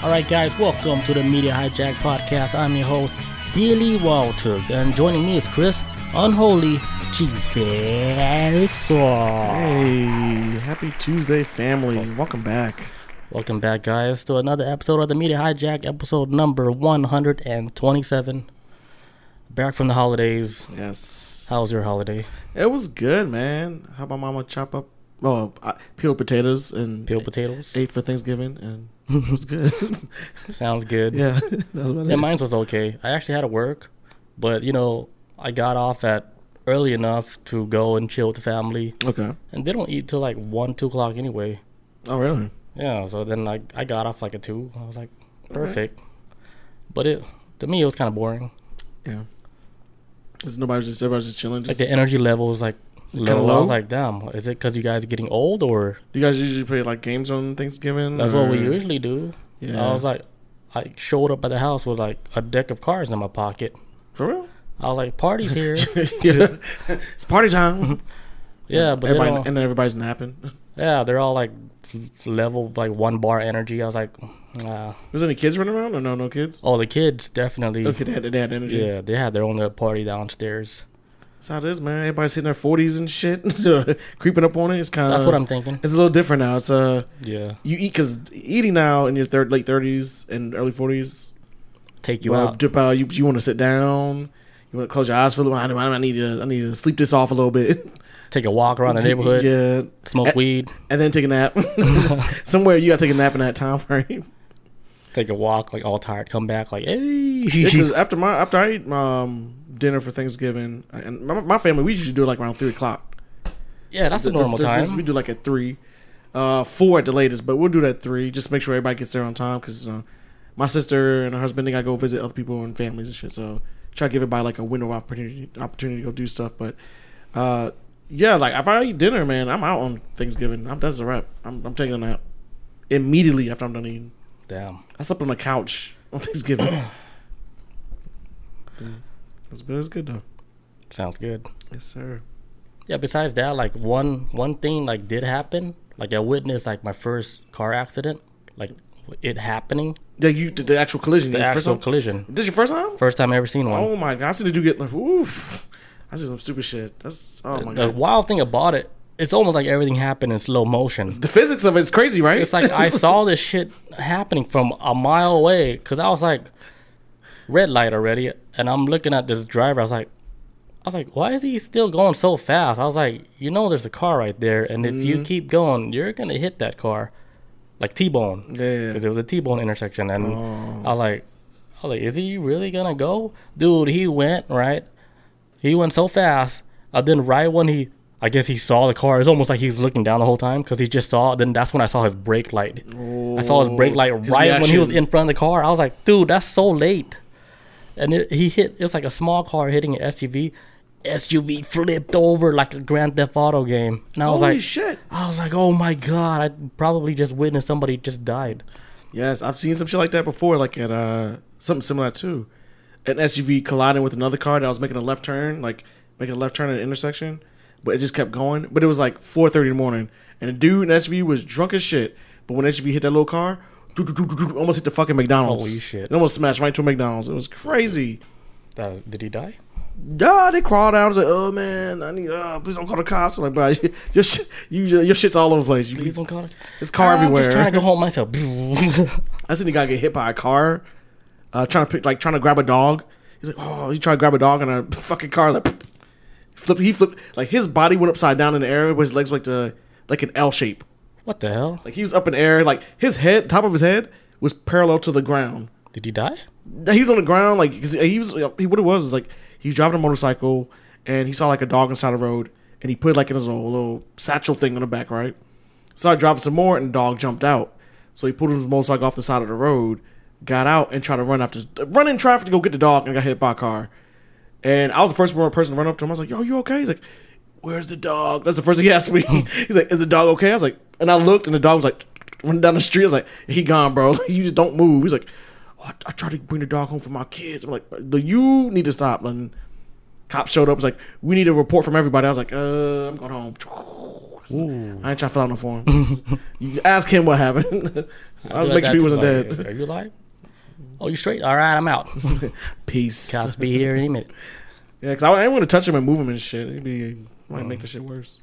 All right, guys, welcome to the Media Hijack Podcast. I'm your host, Billy Walters, and joining me is Chris Unholy Jesus. Hey, happy Tuesday, family. Welcome back. Welcome back, guys, to another episode of the Media Hijack, episode number 127. Back from the holidays. Yes. How was your holiday? It was good, man. How about mama chop up, oh, uh, peeled potatoes and Peeled potatoes? ate for Thanksgiving, and it was good. Sounds good. yeah, that's about Yeah, it. mine was okay. I actually had to work, but you know, I got off at early enough to go and chill with the family, Okay. and they don't eat till like one, two o'clock anyway. Oh, really? Yeah, so then like I got off like a two. I was like, perfect. But it to me it was kind of boring. Yeah. Is nobody just everybody's just chilling? Like the energy level was like Kinda low. I was like, damn, is it because you guys are getting old or do you guys usually play like games on Thanksgiving? that's what we usually do? Yeah. I was like, I showed up at the house with like a deck of cards in my pocket. for real? I was like, party's here. yeah. it's party time. yeah, but everybody, don't- and then everybody's napping. Yeah, they're all like level like one bar energy. I was like, ah. Was any kids running around or no? No kids. oh, the kids definitely. Okay, they had, they had energy. Yeah, they had their own little party downstairs. That's how it is, man. Everybody's hitting their forties and shit, creeping up on it. It's kind of That's what I'm thinking. It's a little different now. It's uh, Yeah, you eat because eating now in your third, late thirties and early forties. take you well, out. dip out. You you want to sit down. You want to close your eyes for a little while. I need to I need to sleep this off a little bit. Take a walk around the neighborhood. yeah, Smoke Eh. weed. and then take a nap. Somewhere you gotta take a nap in that time frame. Take a walk. Like all tired. Come back. Like hey. Because after my after I eat um, dinner for Thanksgiving, and my, my family we usually do it like around three o'clock. yeah, that's a This- normal this is- time. we do like at three, uh, four at the latest, but we'll do that three. Just make sure everybody gets there on time because uh, my sister and her husband they gotta go visit other people and families and shit. So try to give everybody like a window opportunity opportunity to go do stuff. But uh, yeah, like if I eat dinner, man, I'm out on Thanksgiving. I'm, that's a wrap. I'm, I'm taking a nap immediately after I'm done eating. Damn. I slept on the couch on Thanksgiving. it was, it was good though. Sounds good. Yes, sir. Yeah. Besides that, like one one thing like did happen. Like I witnessed like my first car accident. Like it happening. Yeah, you did the actual collision. The actual collision. This your first time? First time I ever seen one. Oh my god! I see the dude get like, oof. I see some stupid shit. That's oh my the god. The wild thing about it, it's almost like everything happened in slow motion. The physics of it's crazy, right? It's like I saw this shit happening from a mile away because I was like, red light already, and I'm looking at this driver. I was like, I was like, why is he still going so fast? I was like, you know, there's a car right there, and if Mm-hmm. you keep going, you're gonna hit that car, like T-bone, Yeah. because it was a T-bone intersection, and Oh. I was like, I was like, is he really gonna go, dude? He went right, he went so fast, and then right when he. I guess he saw the car. It's almost like he's looking down the whole time because he just saw. Then that's when I saw his brake light. I saw his brake light Oh, His right when he was in front of the car. I was like, dude, that's so late. And it, he hit, it was like a small car hitting an SUV. SUV flipped over like a Grand Theft Auto game. And I was like Holy like, shit! I was like, oh my God, I probably just witnessed somebody just died. Yes, I've seen some shit like that before, like at uh something similar too. An SUV colliding with another car that was making a left turn, like making a left turn at an intersection, but it just kept going. But it was like four thirty in the morning, and the dude in the SUV was drunk as shit. But when the SUV hit that little car, almost hit the fucking McDonald's. Holy shit. It almost smashed right into a McDonald's. It was crazy. Uh, did he die? Yeah, they crawled out. I was like, "Oh man, I need. Uh, please don't call the cops." I'm like, bro, you- your shit, you, your shit's all over the place. You, Please don't call it. It's car I'm everywhere. just trying to go home myself. I seen the guy get hit by a car, uh, trying to pick, like trying to grab a dog. He's like, oh, he tried to grab a dog in a fucking car. Like, flipped. He flipped. Like his body went upside down in the air, his legs like the like an L shape. What the hell? Like he was up in air. Like his head, top of his head, was parallel to the ground. Did he die? He was on the ground. Like he was. He, what it was is like he was driving a motorcycle and he saw like a dog on the side of the road and he put like in his little, little satchel thing on the back, right? Started driving some more and the dog jumped out. So he pulled his motorcycle off the side of the road, got out and tried to run after run in traffic to go get the dog and got hit by a car. And I was the first person to run up to him. I was like, "Yo, you okay?" He's like, "Where's the dog?" That's the first thing he asked me. He's like, "Is the dog okay?" I was like, and I looked and the dog was like running down the street. I was like, "He gone, bro. you just don't move." He's like, oh, I, I tried to bring the dog home for my kids. I'm like, do "You need to stop." And cops showed up. Was like, "We need a report from everybody." I was like, "Uh, I'm going home." 'Cause I ain't trying to fill out no form. you ask him what happened. I was Like making sure he wasn't like, dead. Are you alive? Oh, you straight? All right, I'm out. Peace. Cops be here any minute. Yeah, because I, I ain't want to touch him and move him and shit. It'd be might make the shit worse.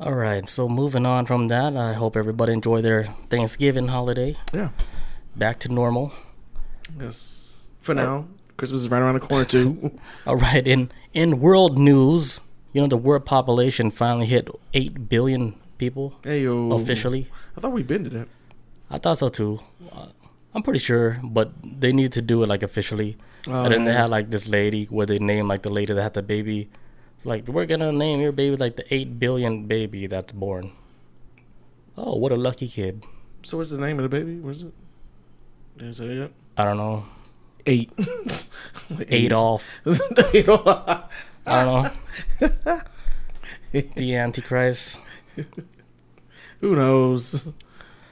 All right, so moving on from that, I hope everybody enjoy their Thanksgiving holiday. Yeah. Back to normal. Yes. For now, Christmas is right around the corner too. All right, in in world news, you know the world population finally hit eight billion people hey yo. officially. I thought we'd been to that. I thought so too. Uh, I'm pretty sure, but they need to do it like officially. Oh, and then they had like this lady where they named like the lady that had the baby. It's like we're gonna name your baby like the eight billion baby that's born. Oh, what a lucky kid! So what's the name of the baby? What is it? Did I say it yet? I don't know. Eight. Adolf. Adolf. I don't know. the Antichrist. Who knows?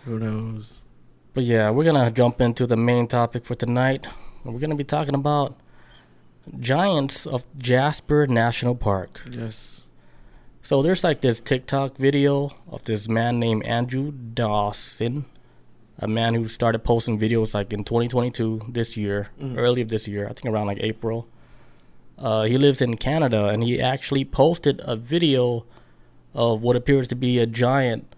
Who knows? But yeah, we're gonna jump into the main topic for tonight. We're gonna be talking about giants of Jasper National Park. Yes. So there's like this TikTok video of this man named Andrew Dawson, a man who started posting videos like in 2022, this year, early of this year, I think around like April. Uh, he lives in Canada, and he actually posted a video of what appears to be a giant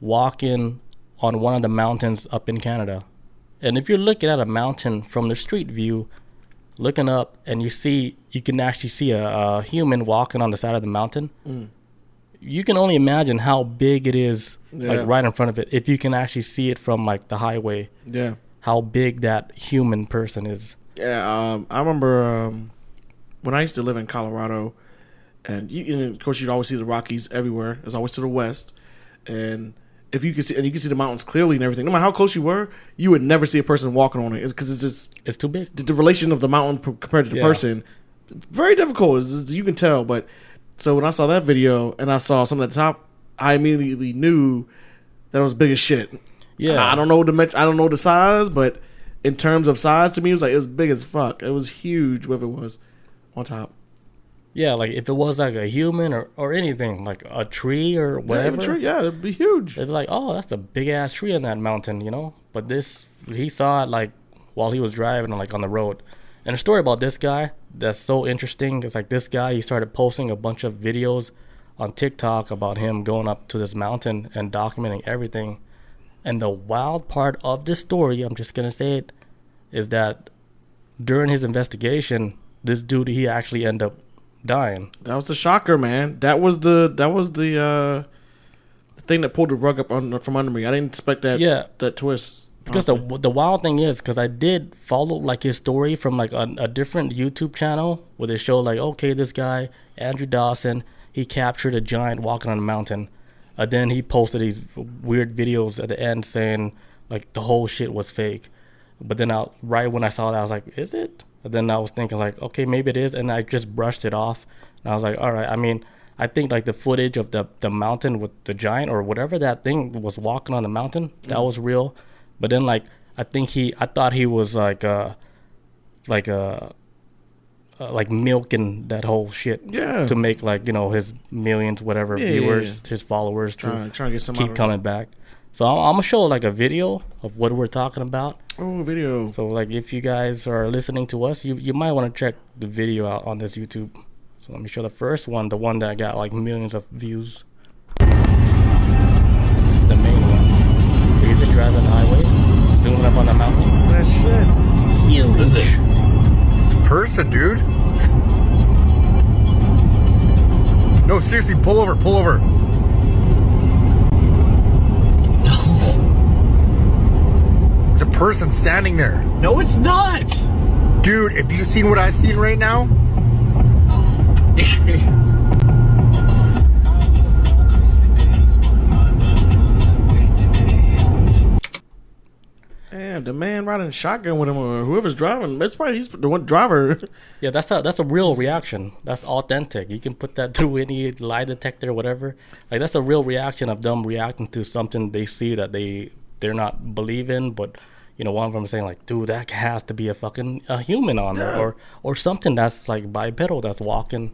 walking on one of the mountains up in Canada. And if you're looking at a mountain from the street view, looking up, and you see, you can actually see a, a human walking on the side of the mountain you can only imagine how big it is Yeah. like right in front of it if you can actually see it from like the highway Yeah. how big that human person is Yeah. Um, I remember um, when I used to live in Colorado, and, you, and of course you'd always see the Rockies everywhere. It's always to the west, and if you can see and you can see the mountains clearly and everything, no matter how close you were, you would never see a person walking on it. Because it's just it's too big the, the relation of the mountain p- compared to the Yeah. person. Very difficult, as, as you can tell. But so when I saw that video and I saw some at the top, I immediately knew that it was big as shit. yeah I don't know the met- I don't know the size, but in terms of size, to me, it was like it was big as fuck. It was huge, whatever it was, on top. Yeah like if it was like a human or, or anything like a tree or Yeah, whatever even tree, yeah, it'd be huge. they'd be like oh that's a big ass tree on that mountain you know? But this he saw it like while he was driving like on the road. And a story about this guy that's so interesting is like this guy he started posting a bunch of videos on tiktok about him going up to this mountain and documenting everything. And the wild part of this story i'm just gonna say it is that during his investigation this dude he actually ended up dying That was the shocker, man. That was the that was the uh the thing that pulled the rug up on, from under me. I didn't expect that. Yeah. that twist. Because honestly. the the wild thing is, because I did follow like his story from like a, a different YouTube channel where they show like, okay, this guy Andrew Dawson, he captured a giant walking on a mountain, and then he posted these weird videos at the end saying like the whole shit was fake. But then I right when I saw that, I was like, is it? And then I was thinking like, okay, maybe it is, and I just brushed it off. And I was like, all right. I mean, I think like the footage of the the mountain with the giant or whatever that thing was walking on the mountain that was real. But then like I think he I thought he was like uh like uh, uh like milking that whole shit Yeah. to make like you know his millions whatever Yeah, yeah, viewers his followers trying, to trying to get some keep coming back. So I'm, I'm gonna show like a video of what we're talking about. Oh, video. So like if you guys are listening to us, you you might want to check the video out on this YouTube. So let me show the first one, the one that got like millions of views. This is the main one. He's just driving the highway, zooming up on the mountain. That shit. Huge. is it? It's a person, dude. No, seriously, pull over, pull over. A person standing there. no, it's not. Dude, if you seen what I've seen right now, Damn, the man riding shotgun with him or whoever's driving. That's probably he's the one driver. Yeah, that's a that's a real reaction. That's authentic. You can put that through any lie detector, whatever. Like that's a real reaction of them reacting to something they see that they they're not believing, but you know, one of them saying like, "Dude, that has to be a fucking a human on there," or or something that's like bipedal that's walking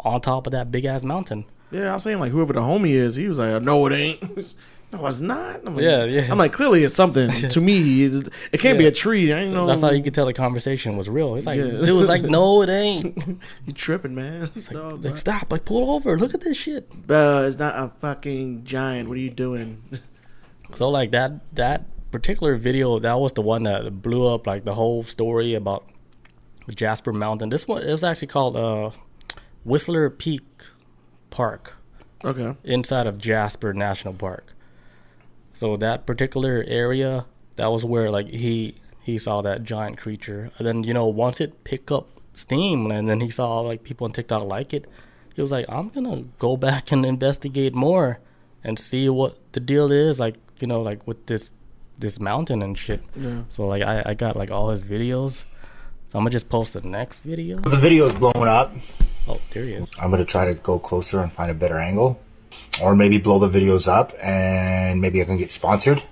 on top of that big ass mountain. Yeah, I was saying like whoever the homie is, he was like, no, it ain't. no, it's not. I'm like, Yeah, yeah. I'm like, clearly it's something. to me, it's- it can't be a tree. I know. That's how you could tell the conversation was real. It's like, Yeah. dude was like, no, it ain't. you tripping, man. No, Like, stop, like, pull over. Look at this shit. Bruh, it's not a fucking giant. What are you doing? So like that that particular video, that was the one that blew up like the whole story about Jasper Mountain. This one it was actually called uh, Whistler Peak Park okay. inside of Jasper National Park. So that particular area, that was where like he he saw that giant creature. And then you know once it picked up steam, and then he saw like people on TikTok like it, he was like, I'm gonna go back and investigate more and see what the deal is. Like you know like with this this mountain and shit. Yeah. So like I I got like all his videos. So I'm gonna just post the next video. The video's blowing up. Oh, there he is. I'm gonna try to go closer and find a better angle. Or maybe blow the videos up and maybe I can get sponsored.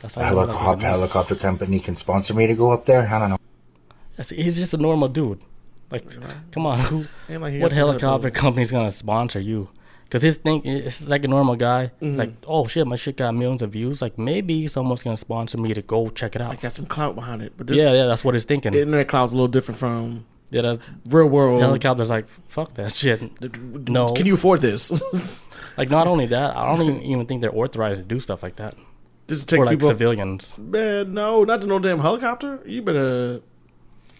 That's A all I wanted helicopter, helicopter company can sponsor me to go up there. I don't know. That's- He's just a normal dude. Like, come on, who? Like what helicopter other- company's gonna sponsor you? Because his thing is like a normal guy. It's like, Mm-hmm. oh shit, my shit got millions of views. Like maybe someone's gonna sponsor me to go check it out. I got some clout behind it, but this Yeah, yeah, that's what he's thinking. internet clout's a little different from yeah, that's real world. helicopter's like, fuck that shit. No. Can you afford this? Like not only that, I don't even, think they're authorized to do stuff like that Just take for like people. civilians. Man, no, not to no damn helicopter. You better.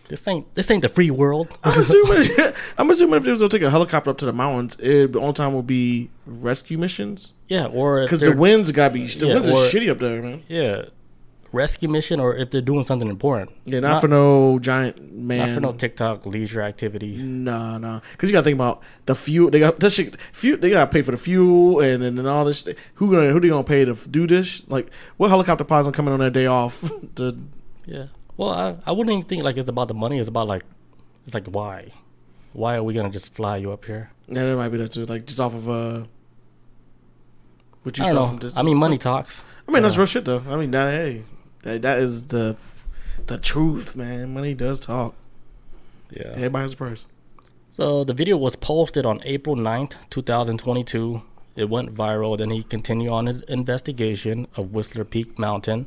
This ain't this ain't the free world. I'm assuming. I'm assuming if they was gonna take a helicopter up to the mountains, it the only time will be rescue missions. Yeah, or Because the winds gotta be. The Yeah, winds or- is shitty up there, man. yeah, rescue mission, or if they're doing something important. Yeah, not, for no giant man. not for no TikTok leisure activity. Nah, nah. Because you gotta think about the fuel. They got that shit. Fuel. They gotta pay for the fuel and and, and all this. Shit. Who gonna who they gonna pay to do this? Like, what helicopter pilots gonna come in on their day off? to Yeah. Well, I, I wouldn't even think like it's about the money. It's about like, it's like why, why are we gonna just fly you up here? yeah, that might be that too. Like just off of uh, what you I saw from distance. I mean, money talks. I mean, that's real shit though. I mean, that hey, that, that is the the truth, man. Money does talk. Yeah. Everybody has a price. So the video was posted on April 9th, 2022. It went viral. Then he continued on his investigation of Whistler Peak Mountain.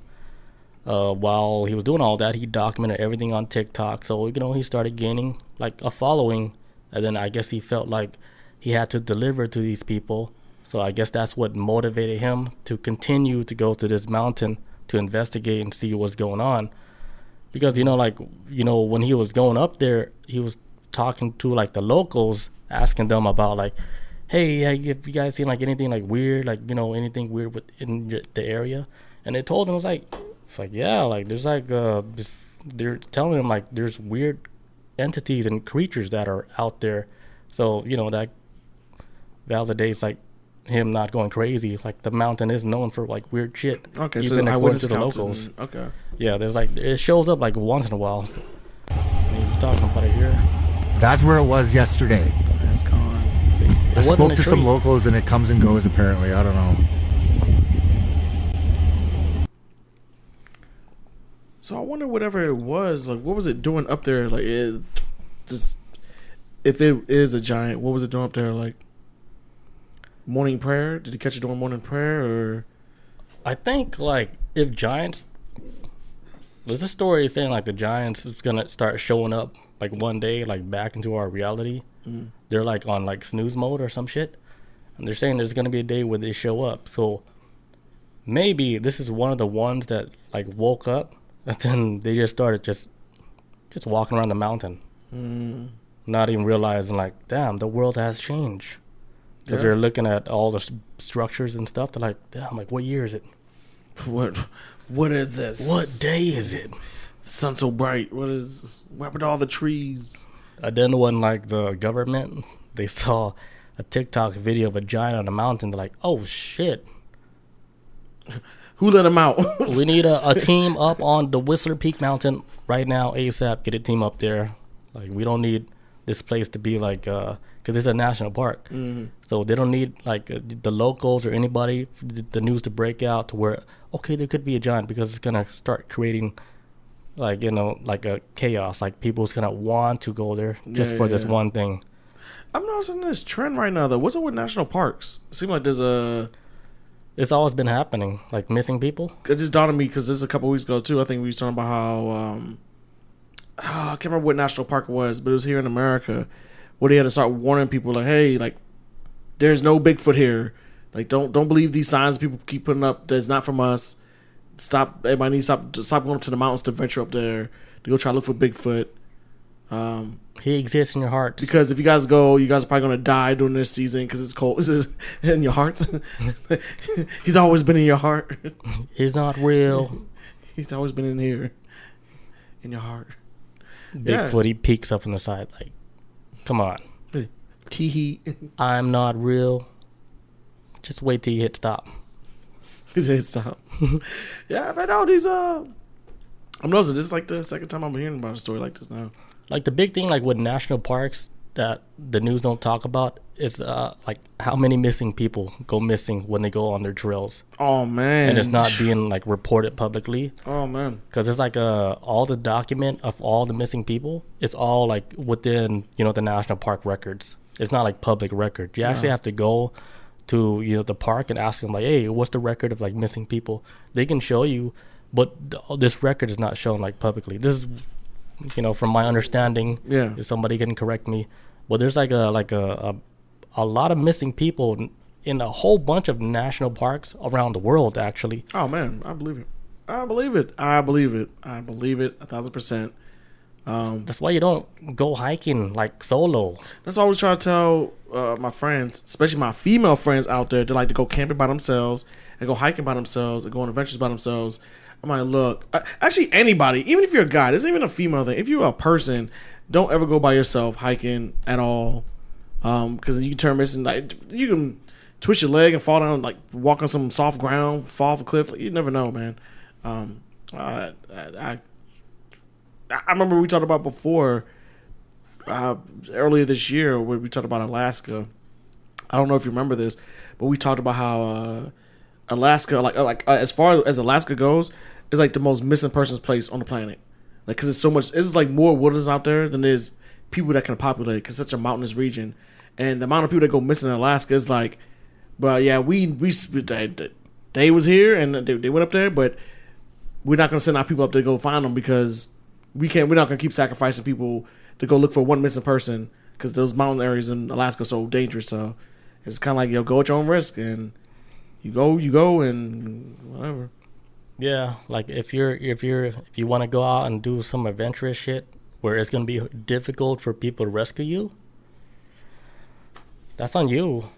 Uh, while he was doing all that, he documented everything on TikTok. So, you know, he started gaining like a following. And then I guess he felt like he had to deliver to these people. So I guess that's what motivated him to continue to go to this mountain to investigate and see what's going on because you know like you know when he was going up there he was talking to like the locals asking them about like hey have you guys seen like anything like weird like you know anything weird with in the area and they told him it was like it's like yeah like there's like uh they're telling him like there's weird entities and creatures that are out there so you know that validates like him not going crazy like the mountain is known for like weird shit Okay, even so according eyewitness to the locals and- Okay. yeah, there's like it shows up like once in a while. So, and he's talking about it here. That's where it was yesterday. That's gone. See, it I spoke a to some locals and it comes and goes apparently. I don't know. So I wonder whatever it was, like what was it doing up there? Like it just if it is a giant, what was it doing up there? Like morning prayer? Did he catch it doing morning prayer or I think like if Giants, there's a story saying like the Giants is gonna start showing up like one day like back into our reality. Mm-hmm. They're like on like snooze mode or some shit, and they're saying there's gonna be a day where they show up. So maybe this is one of the ones that like woke up and then they just started just just walking around the mountain, mm. not even realizing like damn the world has changed. Because Yeah. they're looking at all the s- structures and stuff. They're like, damn, like what year is it? what? What is this? What day is it? Sun's so bright. What is? What happened to all the trees? And then when like the government they saw a TikTok video of a giant on a mountain, they're like, "Oh shit, Who let him out? we need a, a team up on the Whistler Peak Mountain right now, ASAP. Get a team up there. Like we don't need this place to be like uh, because it's a national park, so they don't need like uh, the locals or anybody the, the news to break out to where okay there could be a giant because it's gonna start creating like you know like a chaos like people's gonna want to go there just Yeah, for yeah, this yeah. one thing I'm noticing this trend right now though. What's up with national parks? It seems like there's a. It's always been happening, like missing people. It just dawned on me because this is a couple weeks ago too. I think we was talking about how um, oh, I can't remember what national park it was, but it was here in America where they had to start warning people like, hey, like there's no Bigfoot here. Like don't don't believe these signs people keep putting up. That's not from us. Stop. Everybody needs to stop stop going up to the mountains to venture up there to go try to look for Bigfoot. Um, He exists in your hearts. because if you guys go, you guys are probably gonna die during this season because it's cold. This is in your hearts. He's always been in your heart. He's not real. He's always been in here, in your heart. Yeah. Bigfoot, he peeks up on the side. Like, come on. Teehee. I'm not real. Just wait till you hit stop. He said stop. yeah, but no, these uh, I'm noticing this is like the second time I'm hearing about a story like this now. Like the big thing, like with national parks that the news don't talk about is uh like how many missing people go missing when they go on their drills, Oh man, and it's not being like reported publicly. Oh man, because it's like uh all the document of all the missing people it's all like within you know the national park records. It's not like public record you actually have to go to you know the park and ask them like hey what's the record of like missing people? They can show you but this record is not shown like publicly. This is you know from my understanding Yeah. if somebody can correct me but there's like a like a a, a lot of missing people in- a whole bunch of national parks around the world actually oh man, I believe it. I believe it. I believe it. I believe it a thousand percent. that's why you don't go hiking like solo That's why I always try to tell uh, my friends, especially my female friends out there. They like to go camping by themselves and go hiking by themselves and go on adventures by themselves. I'm like, look, actually, anybody, even if you're a guy, isn't even a female thing. If you're a person, don't ever go by yourself hiking at all, because you can turn missing. Like you can twist your leg and fall down, like walk on some soft ground, fall off a cliff. Like, you never know, man. Um, I, I, I, I remember we talked about before uh, earlier this year when we talked about Alaska. I don't know if you remember this, but we talked about how uh, Alaska, like uh, like uh, as far as Alaska goes, is like the most missing persons place on the planet. Like, because it's so much, it's like more wilderness out there than there's people that can populate. it, Because such a mountainous region, and the amount of people that go missing in Alaska is like, but yeah, we we they, they was here and they, they went up there, but we're not gonna send our people up there to go find them because we can't. We're not gonna keep sacrificing people to go look for one missing person because those mountain areas in Alaska are so dangerous. So it's kind of like yo, go at your own risk, and you go, you go, and whatever. Yeah, like if you're if you're if you want to go out and do some adventurous shit where it's gonna be difficult for people to rescue you, that's on you.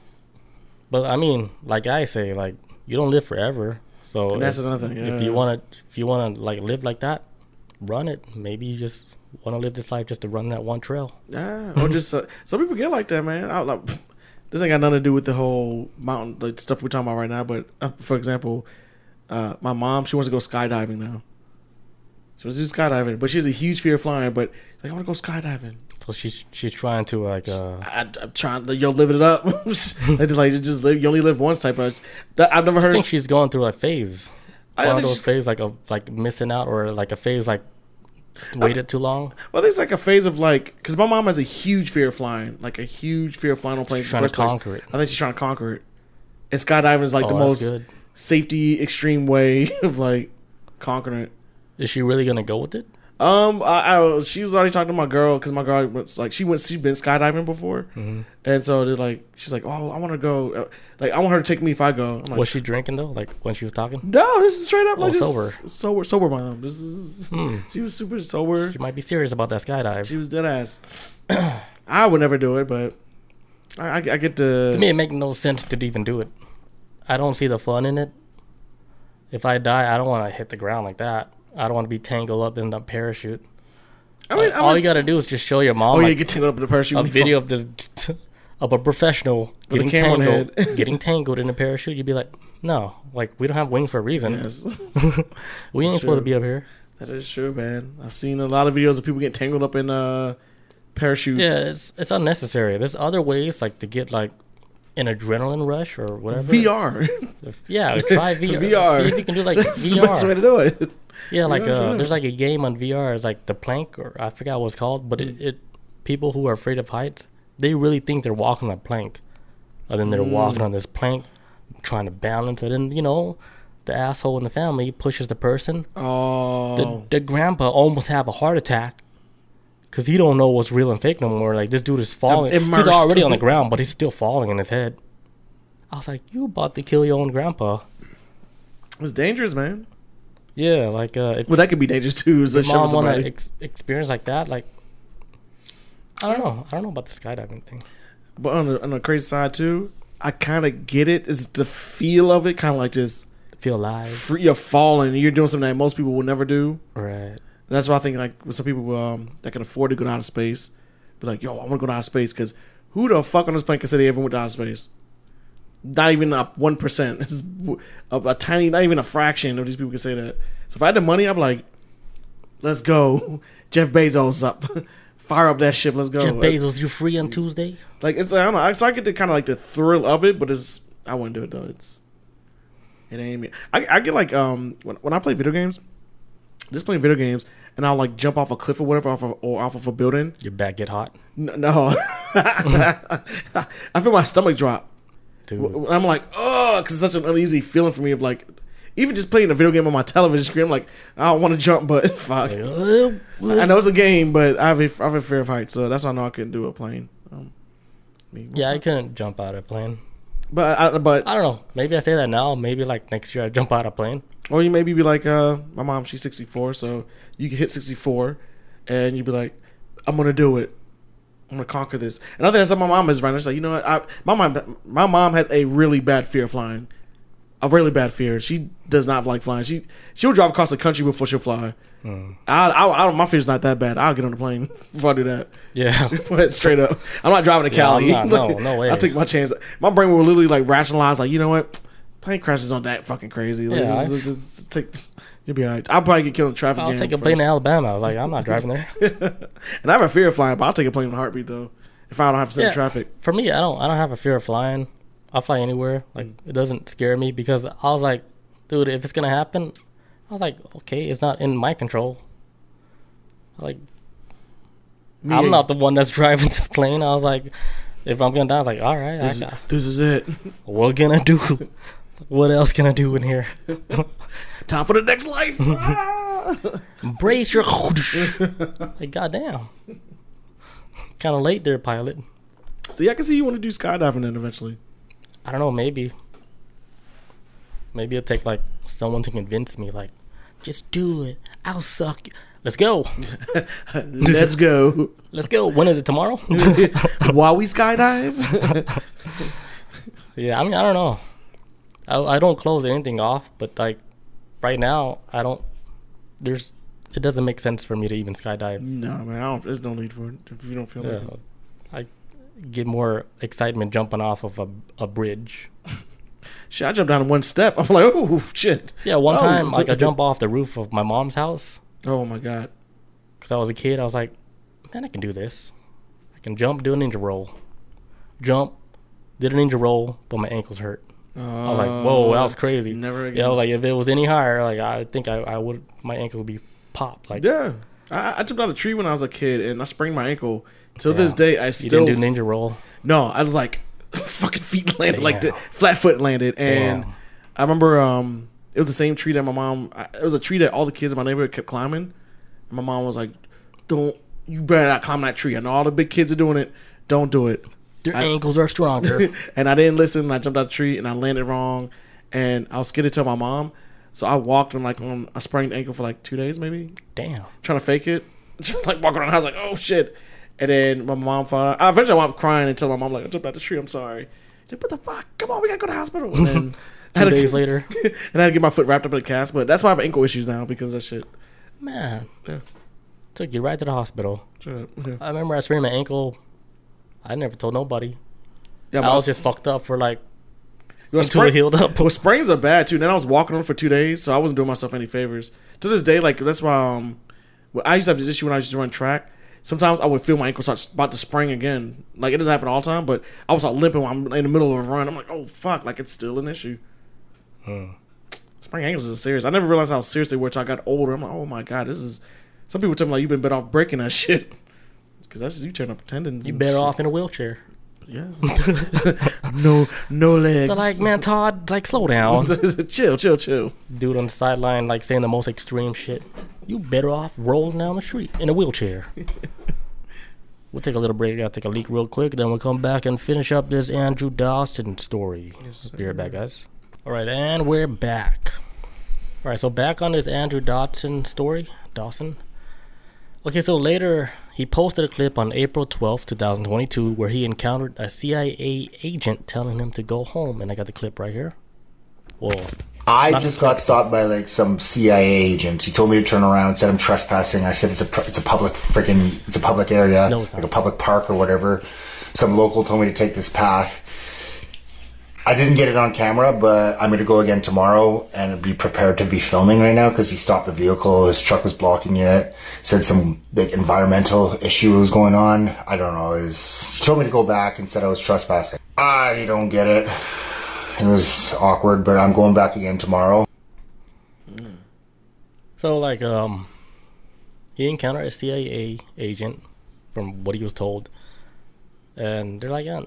But I mean, like I say, like you don't live forever. So And that's if, another thing. if yeah. you want to if you want to like live like that, run it. Maybe you just want to live this life just to run that one trail. Yeah, or just uh, some people get like that, man. I, like, this ain't got nothing to do with the whole mountain like stuff we're talking about right now. But uh, for example, uh, my mom she wants to go skydiving now. She wants to do skydiving, but she has a huge fear of flying. But she's like, I want to go skydiving. So she's she's trying to like uh I, I'm trying to yo live it up. they just like just live. You only live once type of. That, I've never I heard. think she's going through a phase. I One of those she- phases like a like missing out or like a phase like waited too long. Well, there's like a phase of like, because my mom has a huge fear of flying, like a huge fear of flying on planes. She's trying to first place. conquer it. I think she's trying to conquer it. And skydiving is like the Oh, that's most good. safety extreme way of like conquering it. Is she really gonna go with it? Um, I, I she was already talking to my girl because my girl was like she went she's been skydiving before, Mm-hmm. and so they're like she's like oh I want to go uh, like I want her to take me if I go. I'm like Was she drinking though? Like when she was talking? no, this is straight up like Oh, sober. sober sober mom. This is she was super sober. She might be serious about that skydive. She was dead ass. I would never do it, but I, I, I get the. to me, it makes no sense to even do it. I don't see the fun in it. If I die, I don't want to hit the ground like that. I don't want to be tangled up in the parachute. I mean, I'm All you gotta do is just show your mom Oh yeah, like, get tangled up in the parachute. a when you fall. video of the of a professional With getting tangled, getting tangled in a parachute. You'd be like, no, like we don't have wings for a reason. Yes. We ain't It's supposed to be up here. that is true, man. I've seen a lot of videos of people getting tangled up in uh parachutes. Yeah, it's it's unnecessary. There's other ways like to get like an adrenaline rush or whatever. VR. If- yeah, try VR. VR. See if you can do like That's the best way to do it. Yeah, like Yeah, uh, there's like a game on VR. It's like the plank, or I forgot what it's called, but Mm. it, it people who are afraid of heights, they really think they're walking on a plank, and then they're Mm. walking on this plank, trying to balance it, and you know, the asshole in the family pushes the person. Oh, The, the grandpa almost have a heart attack. Cause he don't know what's real and fake no more. Like this dude is falling. He's already on the ground, but he's still falling in his head. I was like, "You about to kill your own grandpa?" it's dangerous, man. Yeah, like uh, Well, that could be dangerous too. Is your a shove mom want to ex- experience like that, like I don't know. I don't know about the skydiving thing. But on the, on the crazy side too, I kind of get it. It's the feel of it, kind of like just Feel alive, free of falling. You're doing something that most people will never do. right? And that's why I think like with some people um, that can afford to go to outer space, be like, yo, I want to go to outer space because who the fuck on this plane can say they ever went to outer space? Not even up one percent. It's a, a tiny, not even a fraction of these people can say that. So if I had the money, I'm like, let's go, Jeff Bezos up, fire up that ship, let's go. Jeff Bezos, you free on Tuesday? Like it's I don't know. So I get the kind of like the thrill of it, but it's I wouldn't do it though. It's it ain't me. I, I get like um when when I play video games, just playing video games, and I'll like jump off a cliff or whatever, off of, or off of a building. Your back get hot, N- No, I feel my stomach drop. Dude. I'm like, oh, because it's such an uneasy feeling for me of like, even just playing a video game on my television screen. I'm like, I don't want to jump, but fuck. I know it's a game, but I have a, I have a fear of heights, so that's why I know I couldn't do a plane. Um, yeah, I couldn't jump out of a plane. but I, but I don't know. Maybe I say that now. Maybe like next year I jump out of a plane. Or you maybe be like, uh, my mom, she's 64, so you can hit 64, and you'd be like, I'm gonna do it. I'm gonna conquer this. And I think that's my mom is right. She's like, you know what? I, my mom, my mom has a really bad fear of flying, a really bad fear. She does not like flying. She she'll drive across the country before she'll fly. Hmm. I, I, I, my fear's not that bad. I'll get on the plane before I do that. Yeah, But straight up, I'm not driving to Yeah, Cali. not- no, no way. I'll take my chance. My brain will literally like rationalize, like, you know what? Plane crashes aren't that fucking crazy. Like, Yeah, just- just- just take, you'll be alright. I'll probably get killed in traffic. I'll take a first. plane to Alabama. I was like, I'm not driving there. And I have a fear of flying, but I'll take a plane in a heartbeat though. If I don't have to sit in traffic. For me, I don't. I don't have a fear of flying. I'll fly anywhere. Like mm. it doesn't scare me because I was like, dude, if it's gonna happen, I was like, okay, it's not in my control. Like Me I'm and- not the one that's driving this plane. I was like, if I'm gonna die, I was like, all right, I This, got, this is it. what can I do? what else can I do in here? Time for the next life. Ah! Brace your. like goddamn. Kind of late there, pilot. See, I can see you want to do skydiving then eventually. I don't know. Maybe. Maybe it'll take like someone to convince me. Like, just do it. I'll suck. you. Let's go. Let's go. Let's go. When is it tomorrow? While we skydive. yeah. I mean, I don't know. I I don't close anything off, but like right now, I don't. There's. It doesn't make sense for me to even skydive. no, man, I don't. There's no need for it if you don't feel like it. I get more excitement jumping off of a a bridge. Shit, I jumped down one step. I'm like, oh shit. Yeah, one Oh. time like I jump off the roof of my mom's house Oh my god. because I was a kid. I was like, man, I can do this. I can jump, do a ninja roll, jump, did a ninja roll, but my ankles hurt. I was like, whoa, that was crazy. Never again. Yeah, I was like, if it was any higher, like I think I, I would my ankle would be popped. Like Yeah. I, I jumped out of a tree when I was a kid and I sprained my ankle. Till Yeah. this day, I you still didn't do ninja roll. No, I was like fucking feet landed like the flat foot landed, and Damn. I remember um it was the same tree that my mom. It was a tree that all the kids in my neighborhood kept climbing. And my mom was like, "Don't you better not climb that tree. I know all the big kids are doing it. Don't do it." Your I- ankles are stronger. and I didn't listen. And I jumped out the tree and I landed wrong, and I was scared to tell my mom. So I walked on like on a sprained ankle for like two days, maybe Damn. trying to fake it. Like walking around the house like, oh shit. And then my mom found out. I eventually I wound up crying and tell my mom like, I jumped out the tree. I'm sorry. She said, what the fuck? Come on, we gotta go to the hospital. And then I Two days later, and I had to get my foot wrapped up in a cast. But that's why I have ankle issues now because of that shit. man, Yeah. took you right to the hospital. Up. Yeah, I remember I sprained my ankle. I never told nobody. yeah I was just fucked up for like well, until it healed up. Well, sprains are bad too. Then I was walking on for two days, so I wasn't doing myself any favors. To this day, like that's why um, I used to have this issue when I used to run track. Sometimes I would feel my ankle start about to spring again. Like it doesn't happen all the time, but I was like limping when I'm in the middle of a run. I'm like, oh fuck, like it's still an issue. Hmm. Sprained ankles is serious. I never realized how serious they were until I got older. I'm like, oh my god, this is. Some people tell me like you've been better off breaking that shit. Because that's you turn up tendons. You better shit. off in a wheelchair. Yeah. no, no legs. They're like, man, Todd, like, slow down. chill, chill, chill. Dude on the sideline, like, saying the most extreme shit. You better off rolling down the street in a wheelchair. we'll take a little break. Gotta take a leak real quick. Then we'll come back and finish up this Andrew Dawson story. Be right back, guys. All right, and we're back. All right, so back on this Andrew Dawson story. Dawson. Okay, so later he posted a clip on April twelfth, 2022, where he encountered a CIA agent telling him to go home. And I got the clip right here. Well, I just got stopped by like some CIA agents. He told me to turn around, said I'm trespassing. I said it's a it's a public freaking it's a public area, No, it's not. like a public park or whatever. Some local told me to take this path. I didn't get it on camera, but I'm going to go again tomorrow and be prepared to be filming right now because he stopped the vehicle. His truck was blocking it. Said some like environmental issue was going on. I don't know. He told me to go back and said I was trespassing. I don't get it. It was awkward, but I'm going back again tomorrow. So like um he encountered a CIA agent from what he was told. And they're like, yeah,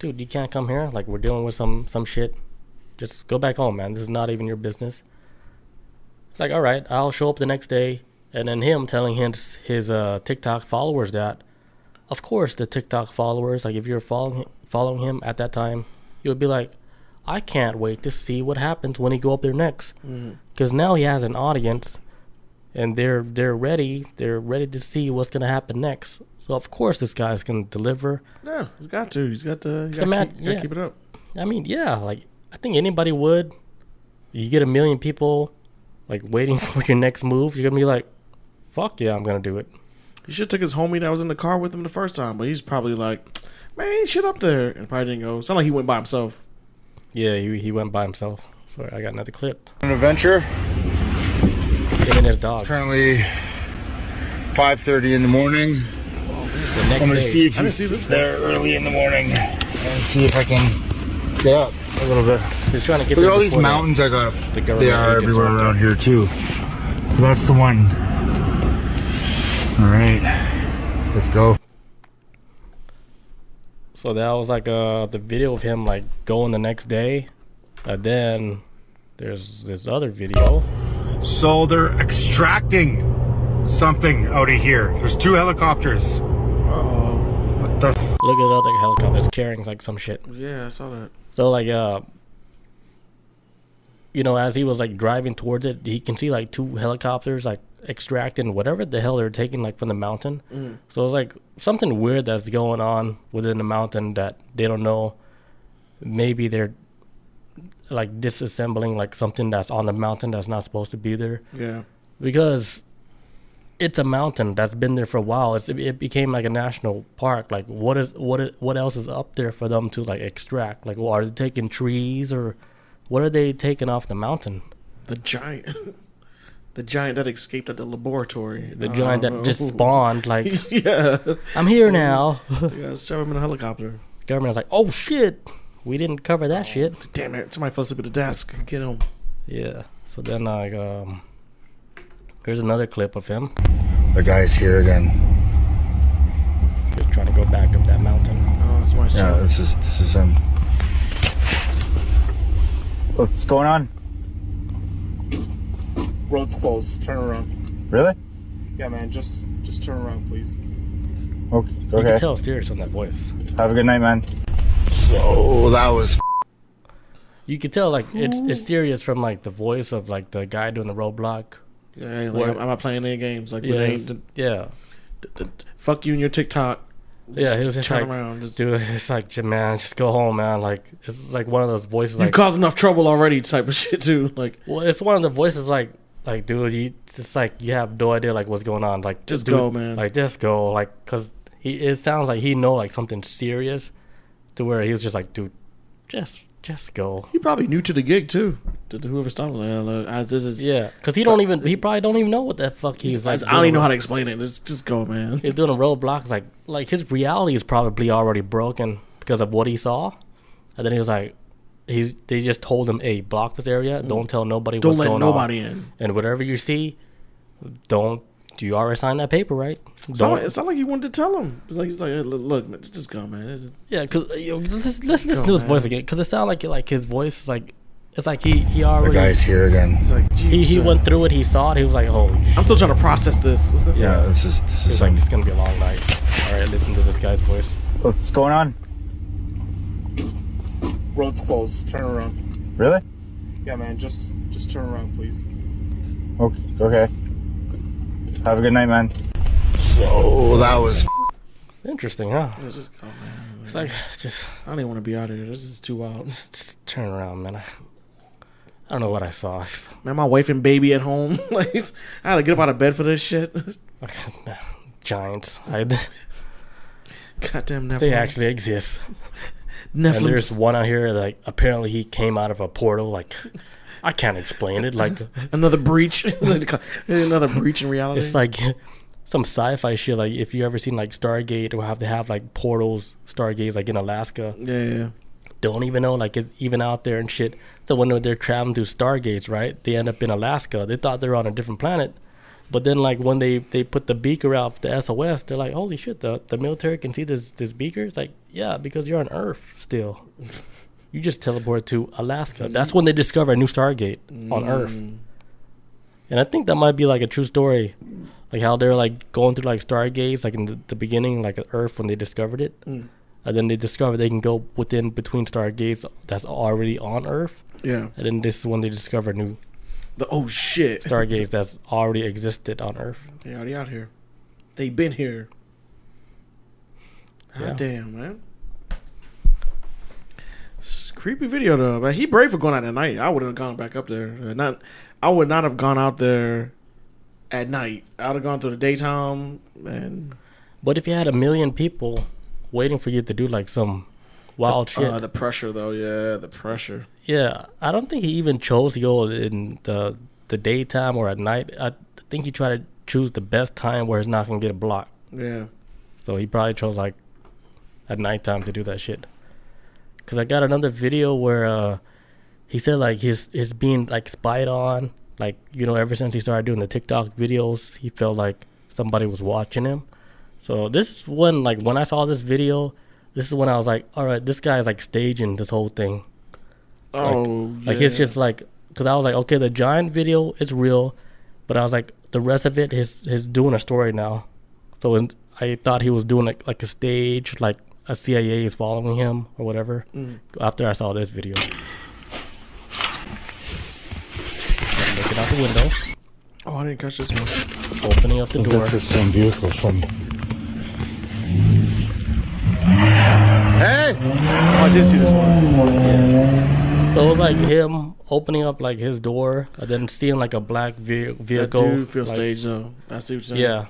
dude, you can't come here. Like we're dealing with some some shit. Just go back home, man. This is not even your business. It's like, all right, I'll show up the next day. And then him telling his his uh, TikTok followers that, of course, the TikTok followers, like if you're following following him at that time, you would be like, I can't wait to see what happens when he go up there next, because now he has an audience and they're they're ready. They're ready to see what's gonna happen next. So of course this guy's gonna deliver. Yeah, he's got to. He's got to. He's got man- to keep, gotta yeah. keep it up. I mean, yeah, like I think anybody would. You get a million people like waiting for your next move. You're gonna be like, "Fuck yeah, I'm gonna do it." He should have took his homie that was in the car with him the first time, but he's probably like, man, shit up there, and probably didn't go. Sound like he went by himself. Yeah, he he went by himself. Sorry, I got another clip. An adventure. Him and his dog. Currently 5:30 in the morning. The next I'm gonna day. see if I didn't he's see there early in the morning and see if I can get up a little bit. He's trying to get Look at all these before the- mountains I got. the They are everywhere out there. around here too. That's the one. All right, let's go. So that was like uh the video of him like going the next day, and then there's this other video. So they're extracting something out of here. There's two helicopters. Uh oh. What the? F- Look at the other helicopters carrying like some shit. Yeah, I saw that. So like uh you know, as he was like driving towards it, he can see like two helicopters like extracting whatever the hell they're taking like from the mountain. So it's like something weird that's going on within the mountain that they don't know. Maybe they're like disassembling like something that's on the mountain that's not supposed to be there Yeah. because it's a mountain that's been there for a while. It's, it became like a national park. Like what is what is, what else is up there for them to like extract? Like, well, are they taking trees or what are they taking off the mountain? The giant. the giant that escaped at the laboratory. The giant don't that just oh. spawned. Like yeah. I'm here now. Yeah, let's shove him in a helicopter. Government's like, oh shit, we didn't cover that shit. Damn it! Somebody fell asleep at the desk. Get him. Yeah. So then like um, here's another clip of him the guy's here again. just trying to go back up that mountain. Oh, somebody's Yeah, yeah. this is this is him. What's going on? Road's closed. Turn around. Really? Yeah, man. Just just turn around, please. Okay. You can Okay. tell serious on that voice. Have a good night, man. So that was You can tell like it's it's serious from like the voice of like the guy doing the roadblock. Yeah, like, What? I'm not playing any games. Like, Yeah, yeah, it's- yeah, fuck you and your TikTok. yeah. He was just Turn like, around. Just, dude, it's like, man, just go home, man. Like, it's like one of those voices. You've Like, caused enough trouble already, type of shit too. Like, well, it's one of the voices like, like, dude, you just like you have no idea like what's going on. Like, Just dude, go, man. Like, just go. Like, cause he it sounds like he know like something serious, to where he was just like, dude, just just go. he probably new to the gig too. To, to whoever started, like, uh, as this is, Yeah, cause he don't even he probably don't even know what the fuck he's like. I don't even know how to explain it. Just, just go, man. he's doing a roadblock. Like like his reality is probably already broken because of what he saw, and then he was like, he's they just told him, "Hey, block this area. Don't tell nobody. Don't let nobody on, in. and whatever you see, don't Do you already signed that paper, right? It sounded, Don't- like, it sounded like he wanted to tell him. It's like he's like, hey, look, look, man, uh, just, just go, man. It's- Yeah, because let's, let's listen Go, to his voice again. Because it sounded like like his voice is like it's like he he already. The already guy's here again. It's like, he, he sir. went through it. He saw it. He was like, holy. I'm still trying to process this. Yeah, this is this is like, it's gonna be a long night. All right, listen to this guy's voice. What's going on? Road's closed. Turn around. Really? Yeah, man. Just just turn around, please. Okay. Okay. Have a good night, man. So that was. It's interesting, huh? Yeah, just go, man. It's like just I don't even want to be out of here. This is too wild. just turn around, man. I, I don't know what I saw. Man, my wife and baby at home. like, I had to get up out of bed for this shit. Giants. I, Goddamn Netflix. they actually exist. Netflix. And there's one out here like apparently he came out of a portal. Like I can't explain it. Like Another breach. Another breach in reality. it's like some sci-fi shit. Like if you ever seen like Stargate or have to have like portals, Stargates like in Alaska. yeah, yeah. Don't even know like it's even out there and shit. So when they're traveling through Stargates, right? They end up in Alaska. They thought they were on a different planet. But then, like when they, they put the beaker out, the SOS, they're like, "Holy shit! The the military can see this this beaker." It's like, yeah, because you're on Earth still. You just teleport to Alaska. Mm-hmm. That's when they discover a new Stargate on mm. Earth. And I think that might be like a true story, like how they're like going through like Stargates, like in the, the beginning, like Earth when they discovered it, mm. and then they discover they can go within between Stargates that's already on Earth, Yeah. and then this is when they discover new The oh shit. Stargates that's already existed on Earth. They already out here. They been here. God Yeah. damn, man. It's creepy video though, man. He brave for going out at night. I would have gone back up there. Uh, Not, I would not have gone out there at night. I would have gone through the daytime and But if you had a million people waiting for you to do like some wild shit, uh, the pressure though. Yeah, the pressure. yeah, I don't think he even chose to go in the the daytime or at night. I think he tried to choose the best time where he's not gonna get a block. Yeah. So he probably chose like at nighttime to do that shit. Cause I got another video where uh, he said like he's he's being like spied on. Like you know, ever since he started doing the TikTok videos, he felt like somebody was watching him. So this is when like when I saw this video, this is when I was like, all right, this guy is like staging this whole thing. Oh, Like it's just like, cause I was like, okay, the giant video is real, but I was like, the rest of it, he's he's doing a story now. So I thought he was doing like like a stage, like a CIA is following him or whatever. Mm. After I saw this video, looking out the window, Oh, I didn't catch this one. opening up the door. That's the same vehicle from. Hey! Oh, I did see this one. So it was like him opening up like his door, and then seeing like a black ve- That vehicle. dude feel like, staged though. I see what you're saying. Yeah.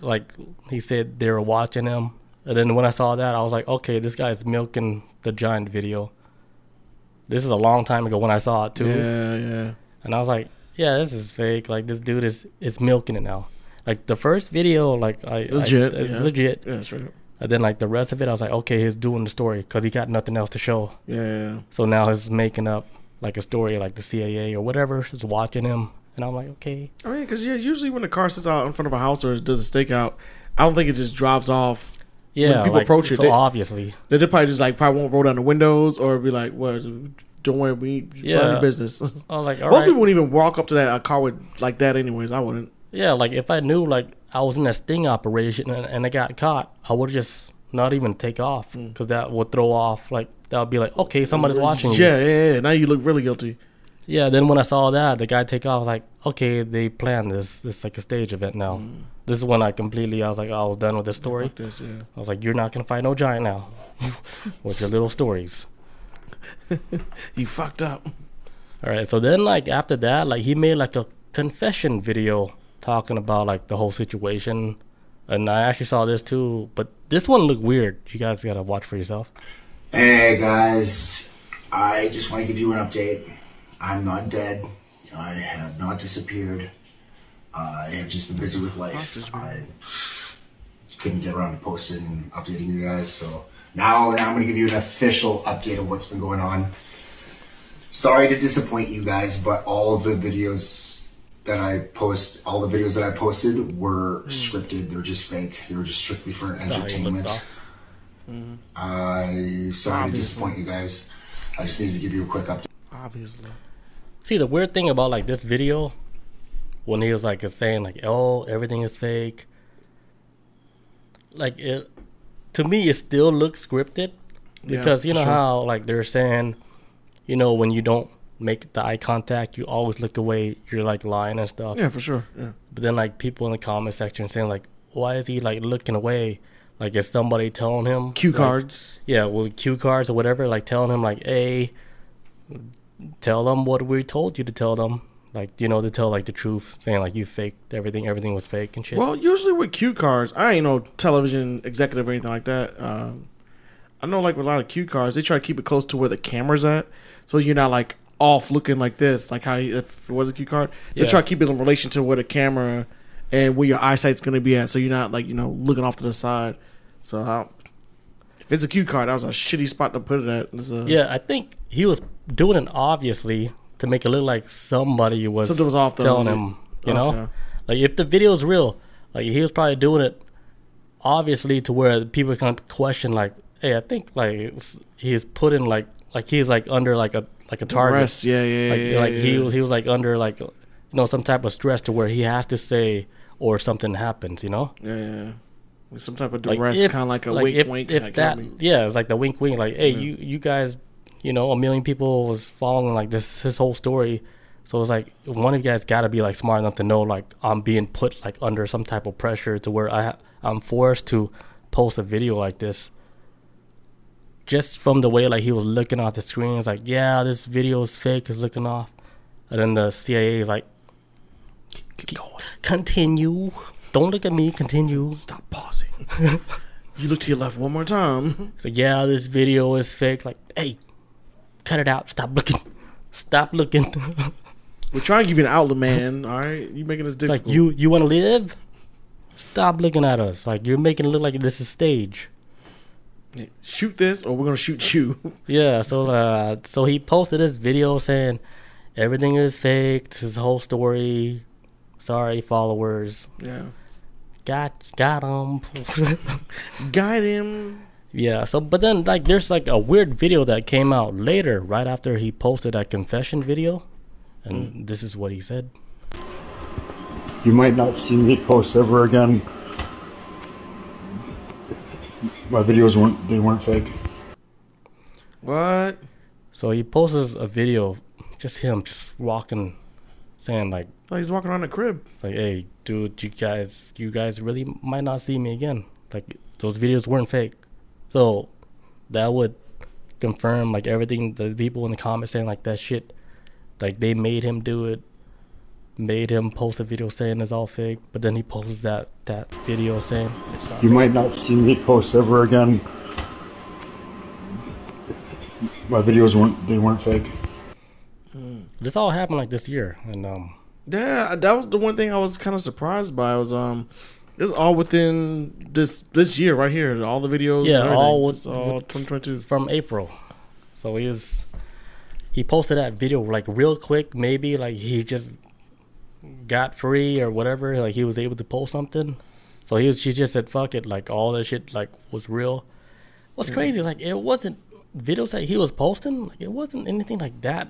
Like he said they were watching him. And then when I saw that, I was like, okay, this guy's milking the giant video. This is a long time ago when I saw it too. Yeah, yeah. And I was like, yeah, this is fake. Like this dude is is milking it now. Like the first video, like I Legit, I, it's yeah. legit. Yeah, straight up. And then like the rest of it, I was like, okay, he's doing the story because he got nothing else to show. Yeah, yeah. So now he's making up like a story, like the CIA or whatever is watching him. And I'm like, okay, I mean, because yeah, usually when the car sits out in front of a house or does a stakeout, I don't think it just drives off. Yeah. people like, approach it, so they- obviously, They probably just like probably won't roll down the windows or be like, "What? Don't worry, we yeah. Your business." I was like, all Most right. people wouldn't even walk up to that a car with like that, anyways. I wouldn't. Yeah, like if I knew like I was in a sting operation and, and I got caught, I would just not even take off mm. because that would throw off like that would be like okay somebody's watching you. Yeah, yeah, yeah. Now you look really guilty. Yeah. Then when I saw that the guy take off, I was like okay they planned this. This like a stage event now. Mm. This is when I completely I was like I was done with the story. Fuck this, yeah. I was like you're not gonna fight no giant now with your little stories. You fucked up. All right. So then, like after that, like he made like a confession video talking about like the whole situation, and I actually saw this too. But this one looked weird. You guys gotta watch for yourself. Hey guys, I just want to give you an update. I'm not dead. I have not disappeared. I have just been busy with life. I couldn't get around to posting and updating you guys, so now now I'm gonna give you an official update of what's been going on. Sorry to disappoint you guys, but all of the videos that I post, all the videos that I posted were scripted. They were just fake. They were just strictly for how you looked entertainment. I sorry to disappoint you guys. I just needed to give you a quick update. Obviously. See, the weird thing about like this video, when he was like saying like, "Oh, everything is fake," like it, to me, it still looks scripted Yeah, because you know sure. how like they're saying, you know, when you don't make the eye contact, you always look away. You're like lying and stuff. Yeah, for sure. Yeah. But then like people in the comment section saying like, "Why is he like looking away?" Like is somebody telling him Cue like, cards. yeah, well, cue cards or whatever, like telling him like, "Hey, tell them what we told you to tell them." Like you know to tell like the truth, saying like you faked everything, everything was fake and shit. Well, usually with cue cards, I ain't no television executive or anything like that. Um, I know, like with a lot of cue cards, they try to keep it close to where the camera's at, so you're not like off looking like this, like how you- if it was a cue card. They Yeah. try to keep it in relation to where the camera and where your eyesight's gonna be at, so you're not like you know looking off to the side. So I, if it's a cue card, that was a shitty spot to put it at. A, yeah, I think he was doing it obviously to make it look like somebody was, Something was off the- telling him. You know, Okay. like if the video is real, like he was probably doing it obviously to where people can question like, "Hey, I think like he's putting like like he's like under like a like a target." Rest, yeah, yeah, like, yeah, like yeah, he yeah. was he was like under like you know some type of stress to where he has to say or something happens you know yeah, yeah. Like some type of like duress, kind of like a wink, if, wink. if like, that I mean, yeah it's like the wink wink like hey you you guys you know a million people was following like this his whole story. So it's like one of you guys got to be like smart enough to know like i'm being put like under some type of pressure to where i ha- i'm forced to post a video like this. Just from the way like he was looking off the screen it's like yeah this video is fake it's looking off. And then the cia is like keep going. continue don't look at me continue Stop pausing. you look to your left one more time. So yeah, this video is fake. Like, hey, cut it out. Stop looking. Stop looking. We're trying to give you an outlet, man. All right, you making this It's like you you want to live? Stop looking at us. Like you're making it look like this is stage. shoot this, or we're gonna shoot you. Yeah. So uh, so he posted this video saying everything is fake. This is the whole story. Sorry, followers. yeah, Got got him. guide him. yeah. So but then like there's like a weird video that came out later, right after he posted that confession video, and hmm. this is what he said. You might not see me post ever again. My videos weren't they weren't fake. What? So he posts a video, just him, just walking, saying like, Oh, he's walking around the crib. it's like, hey, dude, you guys, you guys really might not see me again. Like those videos weren't fake. So that would confirm like everything the people in the comments saying like that shit, like they made him do it, made him post a video saying it's all fake. But then he posts that that video saying it's not. You fake. might not see me post ever again. My videos weren't they weren't fake. This all happened like this year, and um, Yeah, that was the one thing I was kind of surprised by. Was um, this all within this this year right here. All the videos. Yeah, all with- all 2022. from April. So he was he posted that video like real quick, maybe like he just got free or whatever, like he was able to post something. So he was she just said fuck it, like all that shit like was real. What's crazy is like it wasn't videos that he was posting, like it wasn't anything like that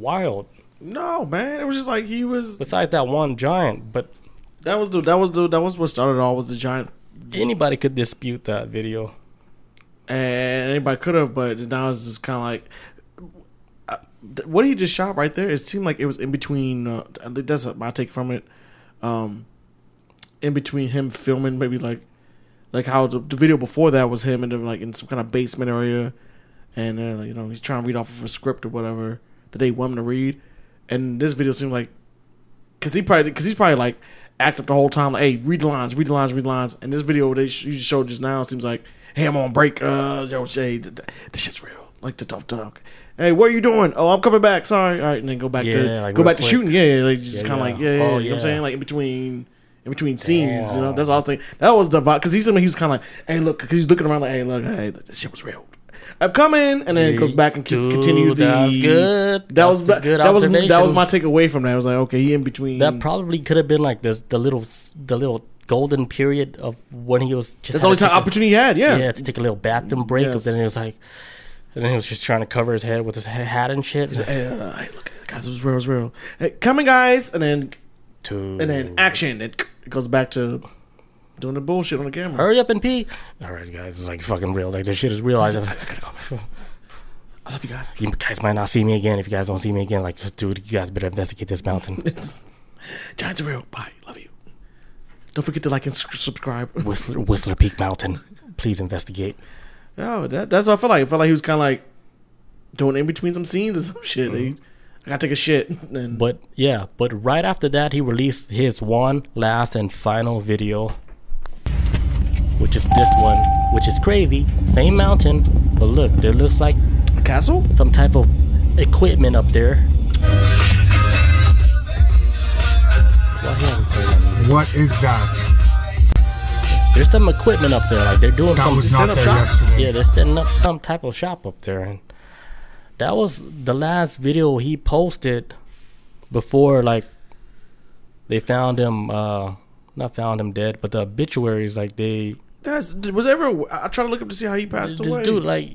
wild. No, man, it was just like he was. Besides that one giant, but That was the that was the that was what started all was the giant. anybody could dispute that video. And anybody could have, but now it's just kind of like. uh, What he just shot right there, it seemed like it was in between. Uh, I think that's my take from it. Um, in between him filming, maybe like, like how the, the video before that was him and then like in some kind of basement area, and uh, you know he's trying to read off of a script or whatever that they want him to read, and this video seemed like, cause he probably cause he's probably like act up the whole time like, hey, read the lines, read the lines, read the lines, and this video they sh- you showed just now seems like, hey, I'm on break, uh, yo, Shay, th- th- this shit's real, like the talk talk. Hey, what are you doing? Oh, I'm coming back. Sorry. All right, and then go back Yeah, to like go back to shooting. Yeah, yeah, like just Yeah, kind of like yeah, yeah, Oh, you know what I'm saying? Like in between, in between scenes. You know, that's what I was thinking. That was the vibe because he's somebody he was kind of like, hey, look, because he's looking around like, hey, look, hey, look, this shit was real. I'm coming, and then it goes back and keep, Dude, continue the. that's good. That That's was a good that was that was observation. my takeaway from that. I was like, okay, he in between. That probably could have been like the the little the little golden period of when he was just That's the only to time take a- opportunity he had. Yeah. yeah to take a little bathroom break. Yes. But then it was like, and then he was just trying to cover his head with his hat and shit. Hey, uh, hey, look, guys, it was real, it was real. Hey, coming, guys, and then Dude. and then action. It, it goes back to doing the bullshit on the camera. hurry up and pee. All right, guys, it's like fucking real. Like this shit is real. I, I gotta go. I love you guys. you guys might not see me again. If you guys don't see me again, like, dude, you guys better investigate this mountain. Giants are real. Bye. Love you. Don't forget to like and subscribe. Whistler, Whistler Peak Mountain. Please investigate. Oh, that, that's what I felt like. I felt like he was kind of like doing in between some scenes or some shit. He- mm-hmm. I gotta take a shit. And But yeah, but right after that, he released his one last and final video, which is this one, which is crazy. Same mountain, but look, there looks like a castle? some type of equipment up there. Why he haven't turned on music? What is that? There's some equipment up there, like they're doing That some. was not there shop? yesterday. Yeah, they're setting up some type of shop up there, and that was the last video he posted before like they found him. uh Not found him dead, but the obituaries like they Was ever. I try to look up to see how he passed this away. dude like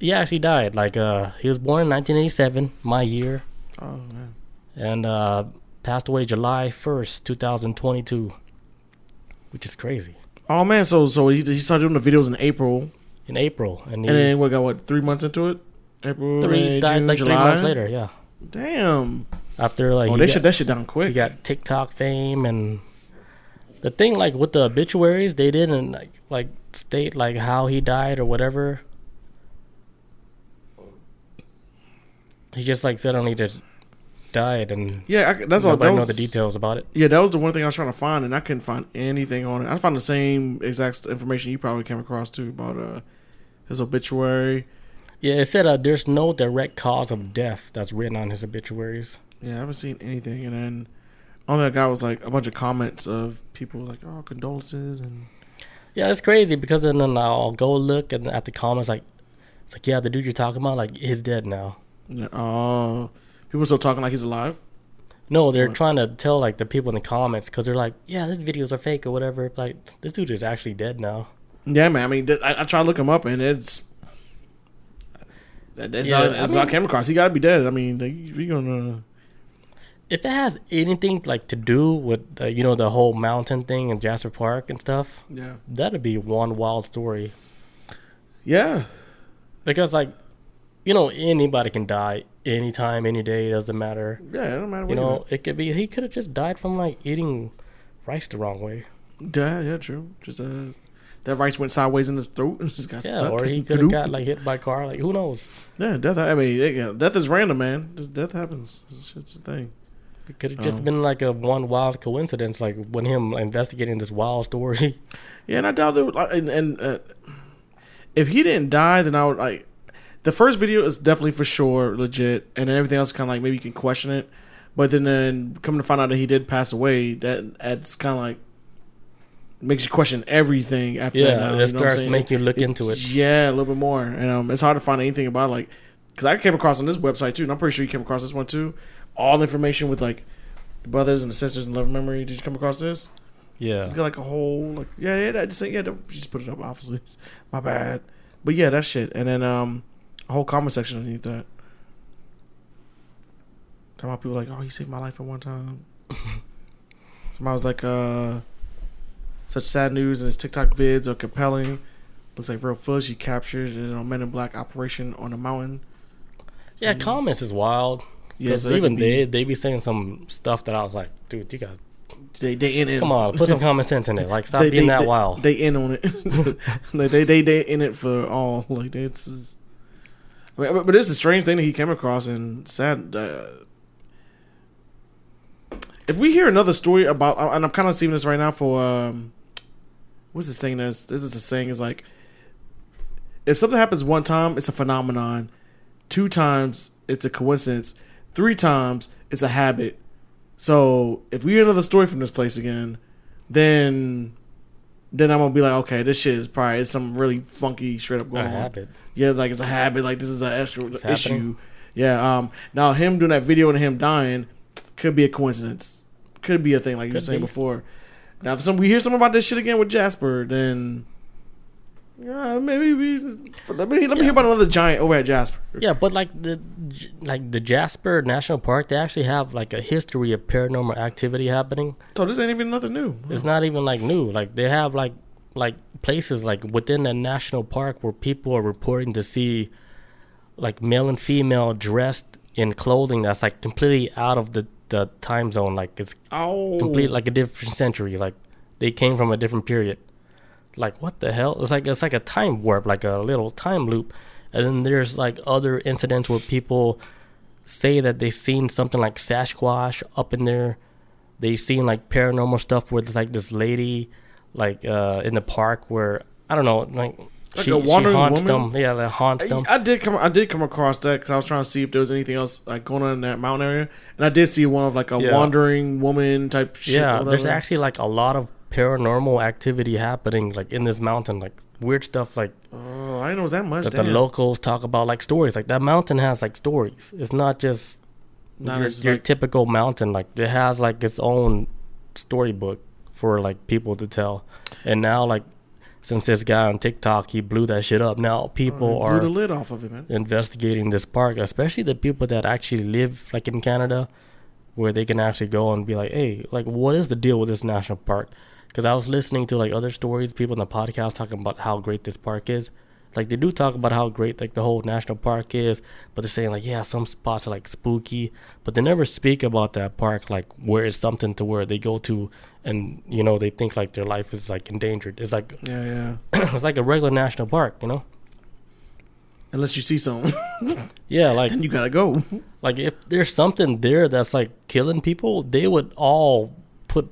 he actually died. Like uh he was born in 1987, my year, oh man. and uh passed away July 1st, 2022, which is crazy. Oh man. So so he, he started doing the videos in April, In April, and he and then we got what three months into it. April, three May, died June, like July. three months later. Yeah, Damn. after like Oh, he they got- shut that shit down quick. He got TikTok fame and the thing like with the obituaries, they didn't like like state like how he died or whatever. He just like said only just died and yeah, I, that's all. That know the details about it. Yeah, that was the one thing I was trying to find, and I couldn't find anything on it. I found the same exact information you probably came across too about uh his obituary. Yeah, it said uh, there's no direct cause of death that's written on his obituaries. Yeah, I haven't seen anything, and then all that got was like a bunch of comments of people like, "Oh, condolences," and Yeah, it's crazy because then, then I'll go look and at the comments like it's like yeah, the dude you're talking about like he's dead now. oh, people still talking like he's alive. No, they're trying to tell like the people in the comments because they're like, yeah, these videos are fake or whatever. Like this dude is actually dead now. Yeah, man. I mean, I, I tried to look him up, and it's that's Yeah, all, I that's all I came across. He got to be dead. I mean, we gonna If it has anything like to do with uh, you know the whole mountain thing in Jasper Park and stuff, yeah, that'd be one wild story. yeah, Because like, you know, anybody can die anytime, any day. Doesn't matter. yeah. It don't matter. You know, it could be he could have just died from like eating rice the wrong way. yeah, yeah, true. Just uh, that rice went sideways in his throat and just got Yeah, stuck. or he could have got like hit by a car. Like who knows? yeah, death. I mean, it- yeah, death is random, man. Just death happens. It's just a thing. It could have just Um, been like a one wild coincidence, like when him investigating this wild story. Yeah, and I doubt it. Would, and and uh, if he didn't die, then I would like. The first video is definitely for sure legit, and then everything else kind of like maybe you can question it. But then, then coming to find out that he did pass away, that adds kind of like makes you question everything after that. Yeah, Now, it you know starts making you look into it. Yeah, a little bit more, and um, it's hard to find anything about like because I came across on this website too, and I'm pretty sure you came across this one too. All the information with like brothers and sisters and love and memory. Did you come across this? Yeah, It's got like a whole like yeah yeah that just yeah just put it up obviously my bad but yeah that shit and then um a whole comment section underneath that talking about people like oh he saved my life at one time somebody was like uh such sad news and his TikTok vids are compelling looks like real footage he captured in a Men in Black operation on the mountain yeah. Comments is wild. Yeah so even be- they they be saying some stuff that I was like, dude, you got they they in it come on, put some common sense in it. Like stop they, being they, that they, wild. They in on it. like they, they they in it for all. Like this it's- I mean, but, but it's a strange thing that he came across and sad. Uh, if we hear another story about, and I'm kind of seeing this right now for, um, what's this saying? This this is a saying is like, if something happens one time, it's a phenomenon. Two times, it's a coincidence. Three times, it's a habit. So if we hear another story from this place again, then then I'm gonna be like, okay, this shit is probably it's some really funky straight up A going on. habit. Yeah, like it's a habit. Like this is an issue. happening. Yeah. Um. Now him doing that video and him dying could be a coincidence. Could be a thing, like you were saying be. before. Now, if some we hear something about this shit again with Jasper, then yeah, maybe we let me let me hear about another giant over at Jasper. Yeah, but like the like the Jasper National Park, they actually have like a history of paranormal activity happening. So this ain't even nothing new. It's not even like new. Like they have like like places like within the national park where people are reporting to see like male and female dressed in clothing that's like completely out of the the time zone. Like it's Oh, complete like a different century. Like they came from a different period. Like what the hell? It's like it's like a time warp, like a little time loop. And then there's like other incidents where people say that they've seen something like Sasquatch up in there. They've seen like paranormal stuff where there's like this lady, like uh in the park where I don't know, like, Like she, a she wandering haunts woman? them. Yeah, that haunts them. I, I did come. I did come across that because I was trying to see if there was anything else like going on in that mountain area, and I did see one of like a Yeah. wandering woman type. shit. yeah, there's actually like a lot of paranormal activity happening like in this mountain, like weird stuff like Oh, I didn't know it was that much. that the locals talk about like stories. Like that mountain has like stories. It's not just Not your, your like- typical mountain. Like it has like its own storybook for like people to tell. And now like since this guy on TikTok he blew that shit up, now people oh, blew are the lid off of it, man. investigating this park, especially the people that actually live like in Canada, where they can actually go and be like, hey, like what is the deal with this national park? Because I was listening to like other stories, people in the podcast talking about how great this park is. Like they do talk about how great like the whole national park is, but they're saying like yeah, some spots are like spooky, but they never speak about that park like where it's something to where they go to and you know they think like their life is like endangered. It's like Yeah, yeah. it's like a regular national park, you know? Unless you see something, Yeah, like then you gotta go. Like if there's something there that's like killing people, they would all put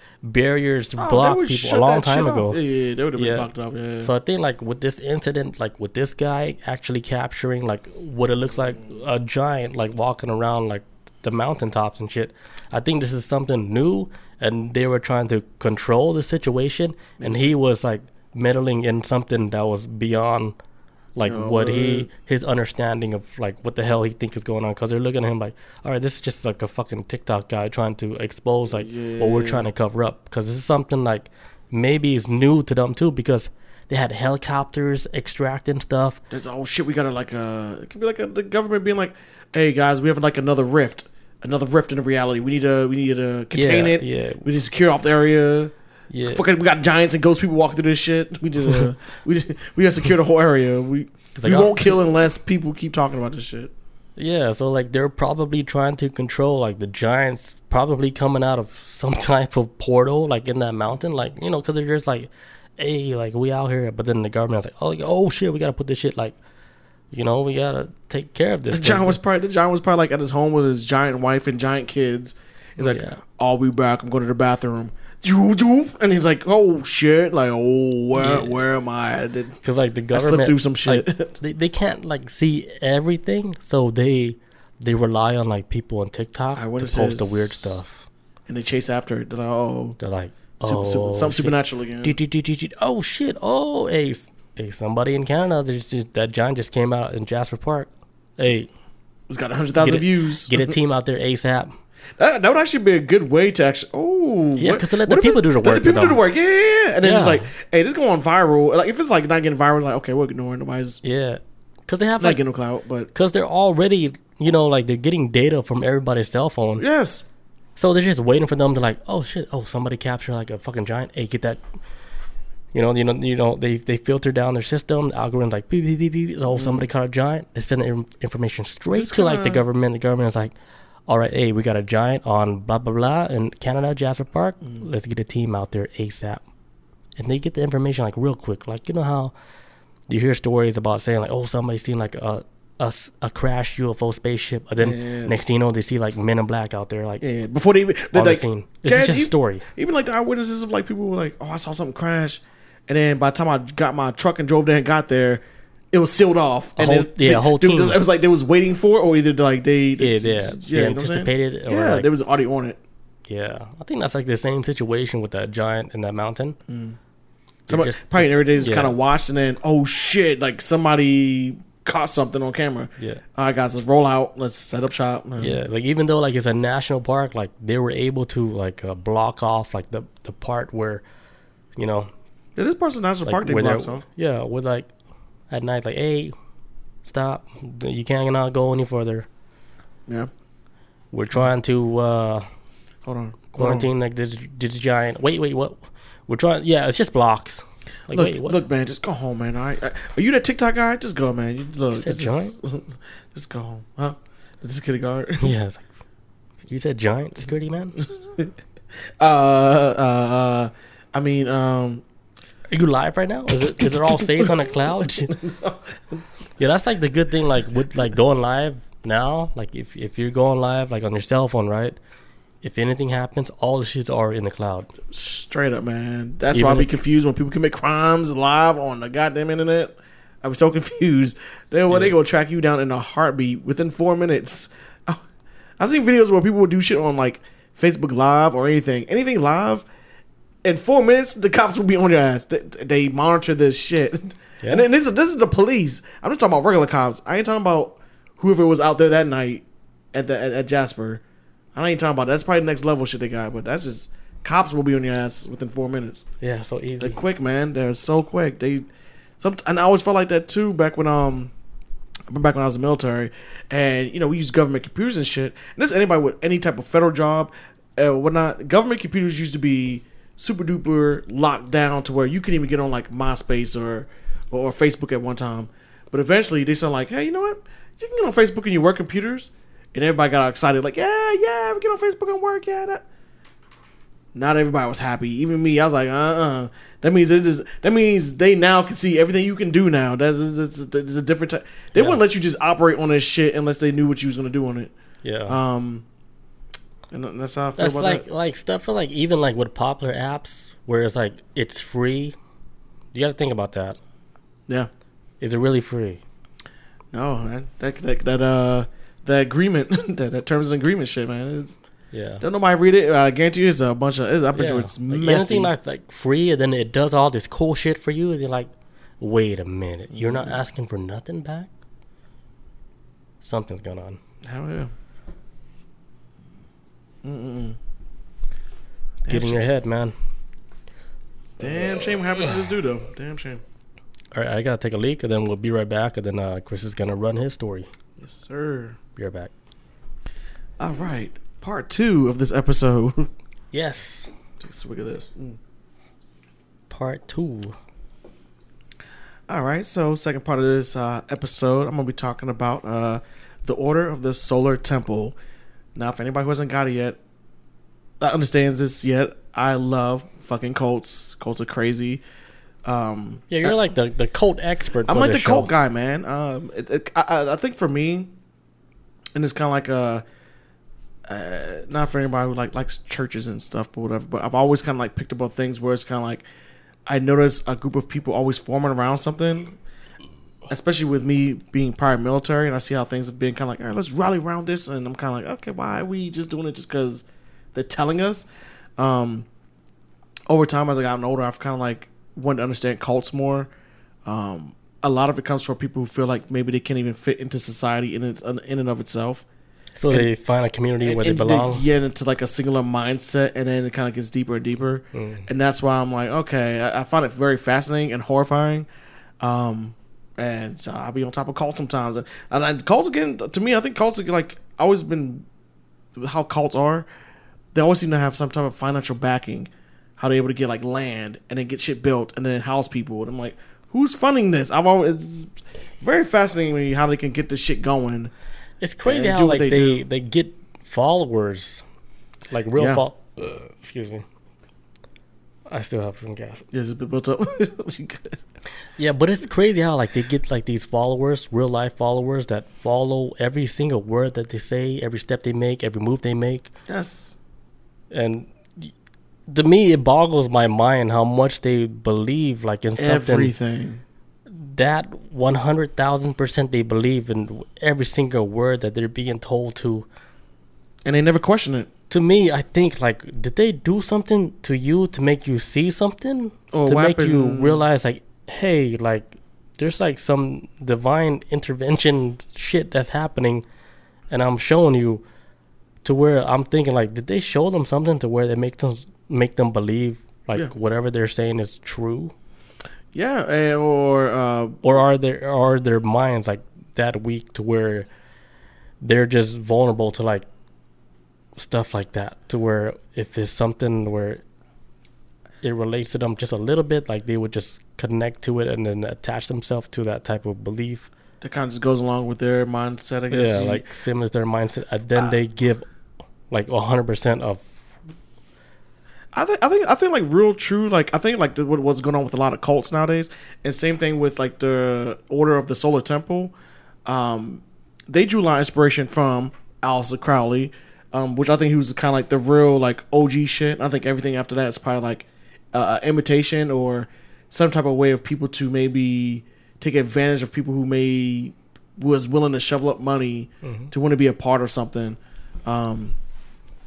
barriers to Oh, block people a long time ago. off. Yeah, yeah, they would have been Yeah. blocked off. Yeah. So I think like with this incident, like with this guy actually capturing like what it looks like a giant like walking around like the mountaintops and shit. I think this is something new, and they were trying to control the situation, and he was like meddling in something that was beyond like Oh, what he his understanding of like what the hell he think is going on because they're looking at him like all right this is just like a fucking tiktok guy trying to expose like what we're trying to cover up because this is something like maybe is new to them too because they had helicopters extracting stuff There's oh shit, we gotta like uh it could be like a, the government being like, hey guys, we have like another rift, another rift in the reality. We need to we need to contain Yeah, it. yeah. We need to secure off the area. Yeah Fucking, we got giants and ghost people walking through this shit. We did uh, we just, we gotta secure the whole area. We we like, oh, won't kill unless people keep talking about this shit. yeah so like they're probably trying to control like the giants probably coming out of some type of portal like in that mountain like you know because they're just like hey like we out here but then the government's like oh like, oh shit we gotta put this shit like you know we gotta take care of this The giant was probably the giant was probably like at his home with his giant wife and giant kids. He's like, Yeah. I'll be back. I'm going to the bathroom. And he's like, oh shit, like oh where Yeah. where am I? I because like the I government slipped through some shit. like, they, they can't like see everything so they they rely on like people on tiktok to post the weird stuff and they chase after it. They're like, oh, they're like oh super, shit. supernatural again. Oh shit oh hey hey somebody in canada there's just that giant just came out in jasper park hey It's got hundred thousand views. get a team out there asap That, that would actually be a good way to actually. Oh, Yeah, 'cause let the people do the work. let The people do the work, yeah, yeah, yeah. And then it's Yeah. like, hey, this going viral. Like if it's like not getting viral, like okay, we're ignoring nobody's yeah because they have not like getting no clout, but because they're already you know like they're getting data from everybody's cell phone yes, So they're just waiting for them to like, oh shit, oh somebody captured like a fucking giant. Hey, get that. You know, you know, you know. They they filter down their system. The algorithm like beep beep beep beep. Oh, mm-hmm. somebody caught a giant. They send the in- information straight It's to like the kinda- government. The government is like, all right, hey, we got a giant on blah blah blah in Canada, Jasper Park. Mm. Let's get a team out there asap. And they get the information like real quick. Like you know how you hear stories about saying like, oh, somebody seen like a a crash UFO spaceship, and then Yeah. next thing you know, they see like Men in Black out there, like yeah. Before they even on the scene. It's just a even- story. Even like the eyewitnesses of like people were like, oh, I saw something crash, and then by the time I got my truck and drove there and got there. It was sealed off. A and whole- yeah, they- whole team. It was like they was waiting for, it, or either like they, they Yeah, yeah. They you know what I'm saying? anticipated it or, Yeah, like- there was audio on it. Yeah, I think that's like the same situation with that giant in that mountain. Mm. Somebody, just- probably every day just yeah. kind of watched and then oh shit, like somebody caught something on camera. Yeah. All right, guys, let's roll out. Let's set up shop. man. Yeah, like even though like it's a national park, like they were able to like uh, block off like the the part where, you know, Yeah, this part's a national like park. They where block yeah, with like at night like hey, stop, you cannot go any further. Yeah. We're trying to uh Hold on. Hold on. quarantine like this this giant. Wait, wait, what? We're trying. Yeah, it's just blocks. Like Look, wait, look, man, just go home, man. All right, are you that TikTok guy? Just go, man. You, look, said this is, just go home, huh? This is kitty guard. Yeah, it's like, you said giant security man. uh, uh, uh, I mean, um, Are you live right now? Is it is it all safe on the cloud? yeah, that's like the good thing. Like with like going live now. Like if if you're going live like on your cell phone, right? If anything happens, all the shits are in the cloud. straight up, man. That's Even why I be confused when people commit crimes live on the goddamn internet. I was so confused. They well, they Yeah. go track you down in a heartbeat within four minutes. I've seen videos where people will do shit on like Facebook Live or anything, anything live. In four minutes, the cops will be on your ass. They, they monitor this shit, Yeah. and then this is this is the police. I'm just talking about regular cops. I ain't talking about whoever was out there that night at the at, at Jasper. I ain't talking about that's probably the next level shit they got, but that's just cops will be on your ass within four minutes. Yeah, so easy. They're quick, man. They're so quick. They some and I always felt like that too back when um back when I was in the military, and you know we use government computers and shit. And this is anybody with any type of federal job, uh, whatnot. Government computers used to be super duper locked down to where you couldn't even get on like MySpace or or Facebook at one time. But eventually they started like, hey, you know what? You can get on Facebook and you work computers, and everybody got excited like, yeah, yeah, we get on Facebook and work, yeah. That. Not everybody was happy. Even me, I was like, uh, uh That means it is. That means they now can see everything you can do now. That's, that's, that's a different. type. They wouldn't let you just operate on this shit unless they knew what you was gonna do on it. yeah. Um, and that's how I feel That's about like that. like stuff for like even like with popular apps where it's like it's free. You got to think about that. Yeah. Is it really free? No, man. That that, that uh the agreement that, that terms and agreement shit, man. It's, Yeah. don't nobody read it. I guarantee you, it's a bunch of. It's, I bet you Yeah. it's Like, messy. anything that's like free and then it does all this cool shit for you, and you're like, wait a minute, you're not asking for nothing back. Something's going on. Hell yeah. Mm-mm. Get in your head, man. Damn shame what happened to this dude though. Damn shame. All right, I gotta take a leak, and then we'll be right back, and then uh, Chris is gonna run his story. Yes, sir. Be right back. All right, part two of this episode. Yes, Take a swig of this. Mm. part two. All right, so second part of this uh, episode, I'm gonna be talking about uh, the Order of the Solar Temple. Now, if anybody who hasn't got it yet, that understands this yet, I love fucking cults. Cults are crazy. Um, Yeah, you're like the the cult expert. I'm like the show. cult guy, man. Um, it, it, I, I- I think for me, and it's kind of like a, uh, not for anybody who like likes churches and stuff, but whatever. But I've always kind of like picked up on things where it's kind of like I notice a group of people always forming around something, especially with me being prior military, and I see how things have been kind of like, all right, let's rally around this, and I'm kind of like, okay, why are we just doing it just because they're telling us? Um, over time, as I gotten older, I've kind of like wanted to understand cults more. Um, a lot of it comes from people who feel like maybe they can't even fit into society in its in and of itself. So they find a community where they And belong. get into like a singular mindset, and then it kind of gets deeper and deeper. Mm. And that's why I'm like, okay, I, I find it very fascinating and horrifying. Um, and so I'll be on top of cults sometimes. And, and cults again, to me, I think cults are like always been how cults are. They always seem to have some type of financial backing. How they're able to get like land and then get shit built and then house people. And I'm like, who's funding this? I've always it's very fascinating to me how they can get this shit going. It's crazy how like they they, they get followers, like real Yeah. fol- uh, Excuse me. I still have some gas. Yeah, it's been built up. You good. Yeah, but it's crazy how like they get like these followers, real life followers that follow every single word that they say, every step they make, every move they make, yes. and to me it boggles my mind how much they believe like in something Everything. that one hundred thousand percent they believe in every single word that they're being told to. And they never question it. to me, I think like, did they do something to you to make you see something Or to make you realize like, hey, like, there's like some divine intervention shit that's happening, and I'm showing you to where I'm thinking like, did they show them something to where they make them make them believe like Yeah. whatever they're saying is true, Yeah, or uh, or are their are their minds like that weak to where they're just vulnerable to like stuff like that to where if it's something where it relates to them just a little bit like they would just connect to it and then attach themselves to that type of belief that kind of just goes along with their mindset. I guess. yeah like same as their mindset and then they give like 100% of I think I think I think like real true like I think like the, what, what's going on with a lot of cults nowadays, and same thing with like the Order of the Solar Temple. Um, they drew a lot of inspiration from Aleister Crowley, um, which I think he was kind of like the real like OG shit. I think everything after that is probably like uh, imitation or some type of way of people to maybe take advantage of people who may was willing to shovel up money to want to be a part of something. Um,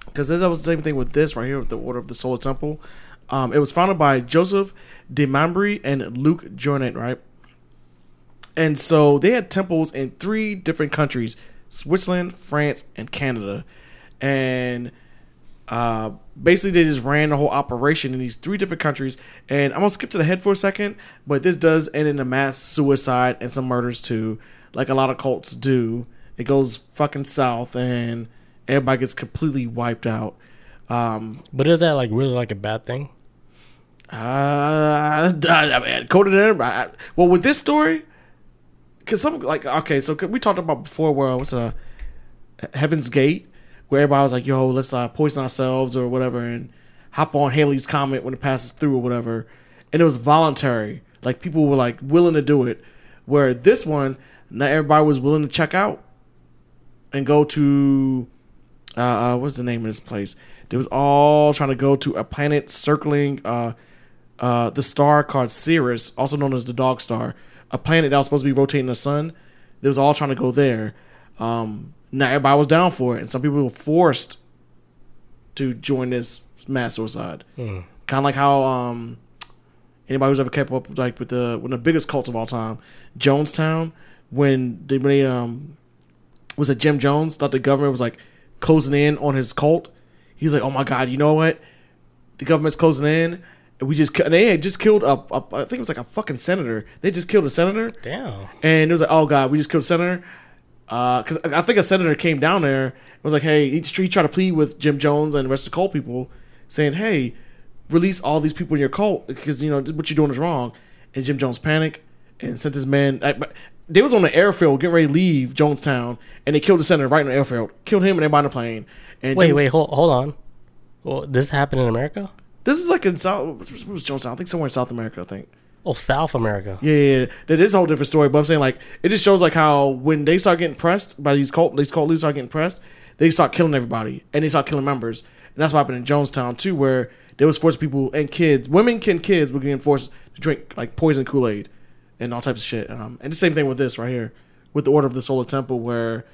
because that was the same thing with this right here with the Order of the Solar Temple. Um, it was founded by Joseph de Mambro and Luke Jouret, right? And so they had temples in three different countries: Switzerland, France, and Canada. And uh, basically, they just ran the whole operation in these three different countries. And I'm gonna skip to the head for a second, but this does end in a mass suicide and some murders too, like a lot of cults do. It goes fucking south, and everybody gets completely wiped out. Um, but is that like really like a bad thing uh, I mean, coded in. I, well, with this story, because some like okay, so we talked about before where it was a Heaven's Gate, where everybody was like, "Yo, let's uh, poison ourselves or whatever," and hop on Halley's comet when it passes through or whatever, and it was voluntary. Like people were like willing to do it. Where this one, not everybody was willing to check out and go to uh, uh what's the name of this place? They was all trying to go to a planet circling uh uh the star called Sirius, also known as the dog star, a planet that was supposed to be rotating the sun. They was all trying to go there. Um not everybody was down for it, and some people were forced to join this mass suicide. Kind of like how um anybody who's ever kept up like with the one of the biggest cults of all time, Jonestown, when they, when they um was it Jim Jones thought the government was like closing in on his cult. He's like, "Oh my god, you know what? The government's closing in." And we just they had just killed a, a I think it was like a fucking senator. They just killed a senator, damn and it was like, "Oh god, we just killed a senator." Uh, because I think a senator came down there and was like, "Hey," he, he tried to plead with Jim Jones and the rest of the cult people, saying, "Hey, release all these people in your cult because you know what you're doing is wrong." And Jim Jones panicked and sent his man. I, they was on the airfield getting ready to leave Jonestown, and they killed the senator right on the airfield. Killed him and everybody on the plane. And wait Jim- wait hold, hold on well this happened in america This is like in South. Was Jonestown? I think somewhere in South America. I think. Oh south america Yeah, yeah, yeah. That is a whole different story. But I'm saying like it just shows like how when they start getting pressed by these cult these cult leaders start getting pressed, they start killing everybody and they start killing members. And that's what happened in Jonestown too, where they was forcing people and kids, women and kids were getting forced to drink like poison Kool Aid and all types of shit. Um, and the same thing with this right here, with the Order of the Solar Temple, where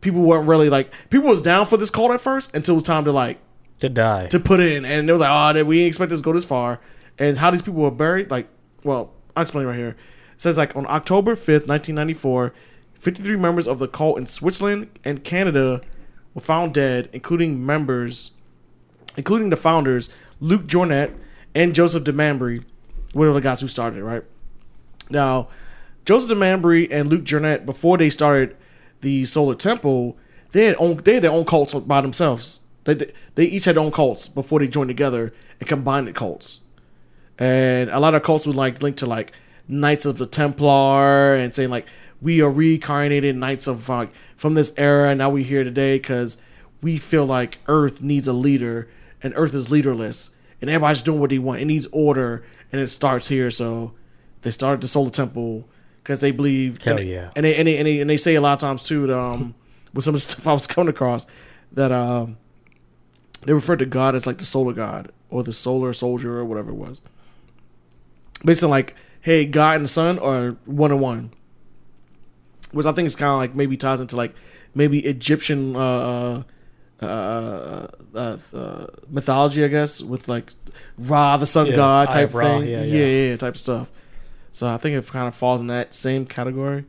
people weren't really like people was down for this cult at first until it was time to like to die to put in, and they were like, "Oh, that we didn't expect this to go this far." And how these people were buried, like, well, I'll explain right here. It says like on October fifth, nineteen ninety four, fifty three members of the cult in Switzerland and Canada were found dead, including members, including the founders Luke Jouret and Joseph de Mambro, one of the guys who started it. Right now, Joseph de Mambro and Luke Jouret, before they started the Solar Temple, they had own, they had their own cults by themselves. They they each had their own cults before they joined together and combined the cults. And a lot of cults would like link to like Knights of the Templar and saying like we are reincarnated Knights of like from this era and now we're here today because we feel like Earth needs a leader and Earth is leaderless and everybody's doing what they want. It needs order and it starts here. So they started the Solar Temple because they believe. Hell and, yeah. And they, and they and they and they say a lot of times too. That, um, with some of the stuff I was coming across that um, they refer to God as like the solar god or the solar soldier or whatever it was. Basically, like, hey, God and the sun are one on one, which I think is kind of like maybe ties into like maybe Egyptian uh, uh, uh, uh, uh, mythology, I guess, with like Ra, the sun Yeah, god type Ra, thing. yeah, Yeah, yeah. yeah, yeah, type stuff. So I think it kind of falls in that same category.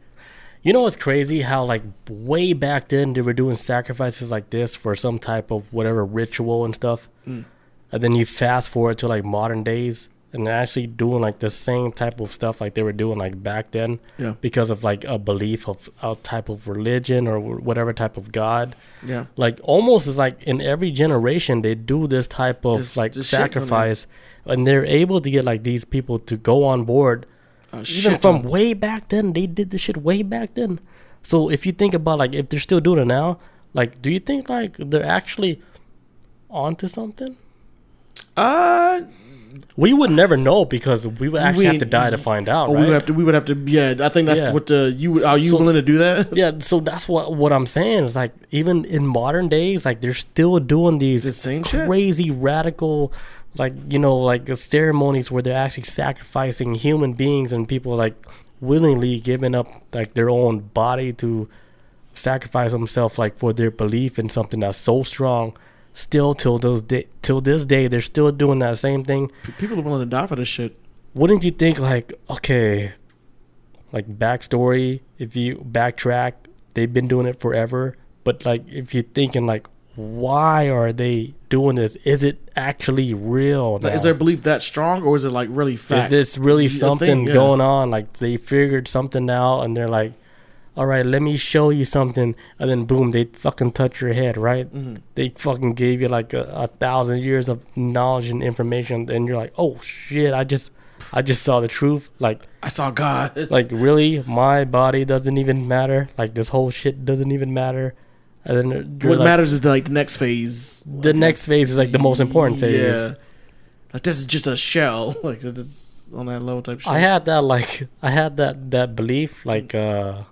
You know what's crazy? How like way back then they were doing sacrifices like this for some type of whatever ritual and stuff, Mm. and then you fast forward to like modern days and they're actually doing like the same type of stuff like they were doing like back then, Yeah. because of like a belief of a type of religion or whatever type of god. Yeah. Like almost is like in every generation they do this type of This- like this on. sacrifice, and they're able to get like these people to go on board Uh, even from ton. way back then they did this shit way back then so if you think about like if they're still doing it now like do you think like they're actually onto something uh, we would never know because we would actually have to die to find out oh, right we would have to. We would have to. Yeah, I think that's Yeah. what the you are. You So- willing to do that? yeah so that's what what i'm saying is like even in modern days like they're still doing these The same shit? crazy radical like you know like ceremonies where they're actually sacrificing human beings and people like willingly giving up like their own body to sacrifice themselves like for their belief in something that's so strong still till those day till this day they're still doing that same thing People are willing to die for this shit. wouldn't you think like okay like backstory if you backtrack they've been doing it forever but like if you're thinking like why are they doing this is it actually real now? is their belief that strong, or is it like really fact? is this really something yeah. going on like they figured something out and they're like all right let me show you something and then boom they fucking touch your head right Mm-hmm. they fucking gave you like a, a thousand years of knowledge and information and you're like oh shit i just i just saw the truth like I saw God. like really my body doesn't even matter like this whole shit doesn't even matter and then what like, matters is the, like the next phase. the next phase is like the most important phase Yeah, like this is just a shell. Like it's on that low type shit. I had that like I had that that belief like uh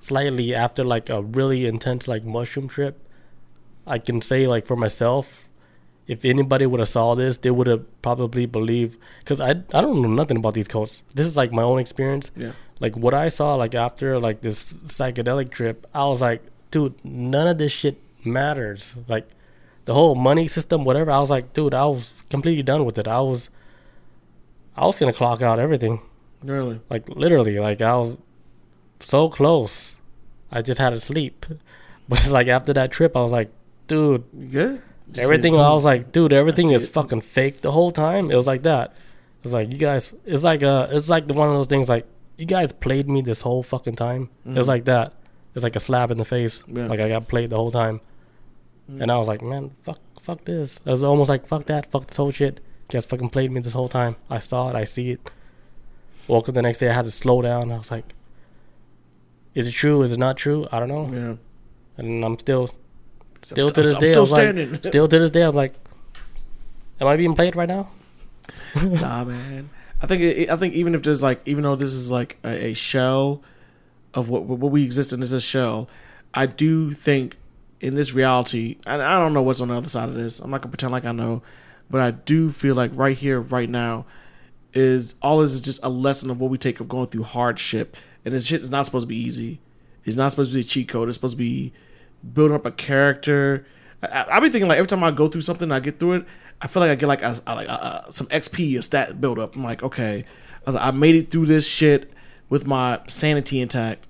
slightly after like a really intense like mushroom trip. I can say like for myself, if anybody would have saw this, they would have probably believed because I I don't know nothing about these cults. This is like my own experience. Yeah. Like what I saw like after like this psychedelic trip, I was like, dude, none of this shit matters. Like the whole money system, whatever. I was like, dude, I was completely done with it. I was I was gonna clock out everything. really. Like literally, like I was so close. I just had to sleep. But like after that trip, I was like, dude, You good? Just everything. I was like, dude, everything is it. fucking fake the whole time. It was like that. It was like you guys. It's like uh, it's like the one of those things. Like you guys played me this whole fucking time. It was like that. It's like a slap in the face. Mm-hmm. Yeah. Like I got played the whole time. And I was like, man, fuck, fuck this. I was almost like fuck that, fuck this whole shit. You guys fucking played me this whole time. I saw it. I see it. Woke up the next day. I had to slow down. I was like, is it true? Is it not true? I don't know. Yeah. And I'm still, still I'm to this I'm day, I still like, standing. still to this day, I'm like, am I being played right now? nah, man. I think it, I think even if there's like even though this is like a, a shell of what what we exist in is a shell, I do think in this reality, and I don't know what's on the other side of this. I'm not gonna pretend like I know, but I do feel like right here, right now, is all this is just a lesson of what we take of going through hardship, and this shit is not supposed to be easy. It's not supposed to be a cheat code. It's supposed to be building up a character. I, I, I be thinking like every time I go through something, I get through it. I feel like I get like a, a- a, some XP, a stat build up. I'm like, okay, I, like, I made it through this shit with my sanity intact.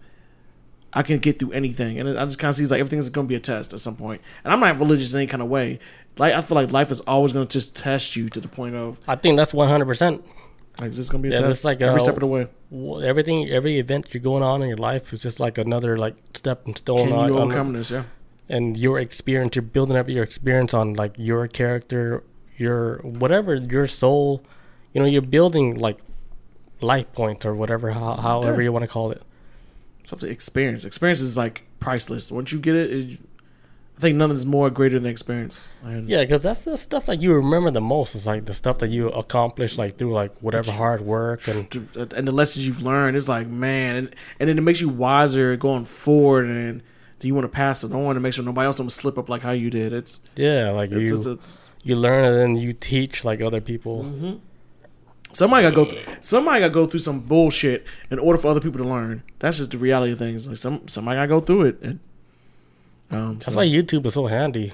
I can get through anything, and I just kind of see like everything's going to be a test at some point. And I'm not religious in any kind of way. Like I feel like life is always going to just test you to the point of I think that's 100%. Like it's just going to be a Yeah, test it's like, every uh, step of the way. Everything, every event you're going on in your life is just like another like stepping stone Can you overcome this? Yeah. and your experience you're building up your experience on like your character your whatever your soul you know you're building like life points or whatever how, however Yeah. you want to call it Something experience. Experience is like priceless. Once you get it, it I think nothing's more greater than experience. Yeah because that's the stuff that you remember the most It's like the stuff that you accomplished like through like whatever hard work and and the lessons you've learned. It's like man and, and then it makes you wiser going forward and do you want to pass it on and make sure nobody else don't slip up like how you did. It's yeah like it's, you it's, it's you learn and then you teach like other people. Mm-hmm. somebody gotta go through somebody gotta go through some bullshit in order for other people to learn. That's just the reality of things. Like some somebody gotta go through it and um that's so- why youtube is so handy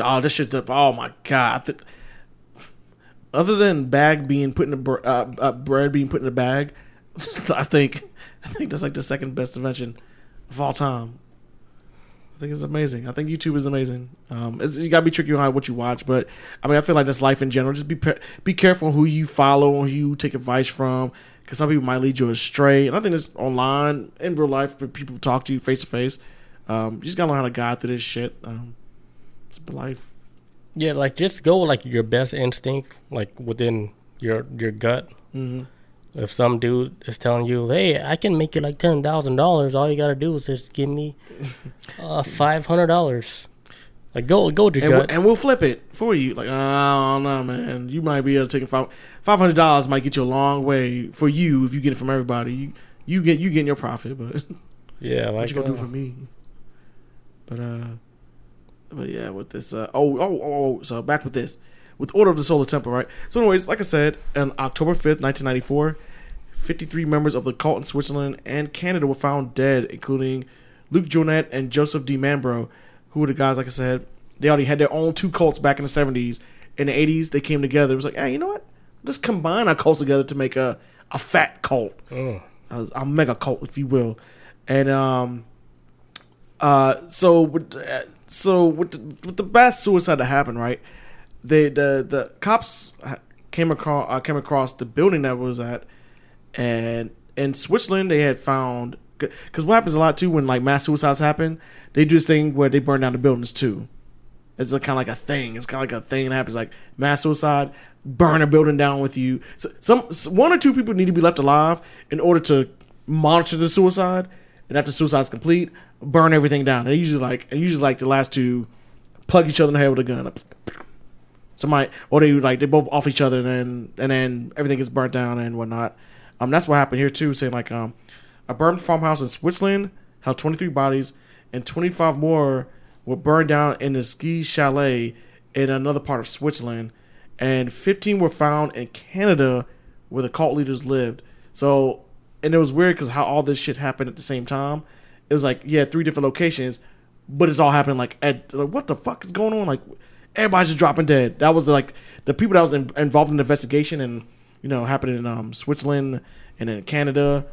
Oh, this shit's up. Oh my god. Th- Other than bag being put in a br- uh, uh, bread being put in a bag, I think I think that's like the second best invention of all time. I think it's amazing. I think YouTube is amazing. Um, it's, you gotta be tricky on what you watch, but I mean, I feel like that's life in general. Just be be careful who you follow and who you take advice from, because some people might lead you astray. And I think it's online in real life, when people talk to you face to face, um, you just gotta learn how to guide through this shit. Um, it's life. Yeah, like just go like your best instinct, like within your your gut. Mhm. If some dude is telling you, "Hey, I can make you like ten thousand dollars," all you gotta do is just give me uh, five hundred dollars. Like go go with your and, gut. we'll, and we'll flip it for you. Like, I don't know, man. You might be able to take five five hundred dollars might get you a long way for you if you get it from everybody. You you get you getting your profit, but yeah, like what you gonna do uh, for me? But uh, but yeah, with this uh oh oh oh, oh so back with this with Order of the Solar Temple, right? So, anyways, like I said, on October fifth, nineteen ninety four. 53 members of the cult in Switzerland and Canada were found dead, including Luc Jouret and Joseph Di Mambro, who were the guys, like I said, they already had their own two cults back in the 70s. In the 80s, they came together. It was like, hey, you know what? Let's combine our cults together to make a, a fat cult, a, a mega cult, if you will. And um, uh, so with, uh, so with the, with the suicide that happened, right? They the the cops came across uh, came across the building that was at, and in Switzerland they had found because what happens a lot too when like mass suicides happen, they do this thing where they burn down the buildings too. It's kind of like a thing. It's kind of like a thing that happens, like mass suicide, burn a building down with you. So, some one or two people need to be left alive in order to monitor the suicide, and after suicide's complete, burn everything down. And usually like, and usually like the last two, plug each other in the head with a gun. Somebody, or they like they both off each other, and then and then everything gets burnt down and whatnot. Um, that's what happened here too. Saying like um, a burned farmhouse in Switzerland held 23 bodies, and 25 more were burned down in a ski chalet in another part of Switzerland, and 15 were found in Canada where the cult leaders lived. So, and it was weird because how all this shit happened at the same time. It was like yeah, three different locations, but it's all happening like at like, what the fuck is going on? Like everybody's just dropping dead. That was like the people that was in, involved in the investigation and you know happening in um, Switzerland and in Canada,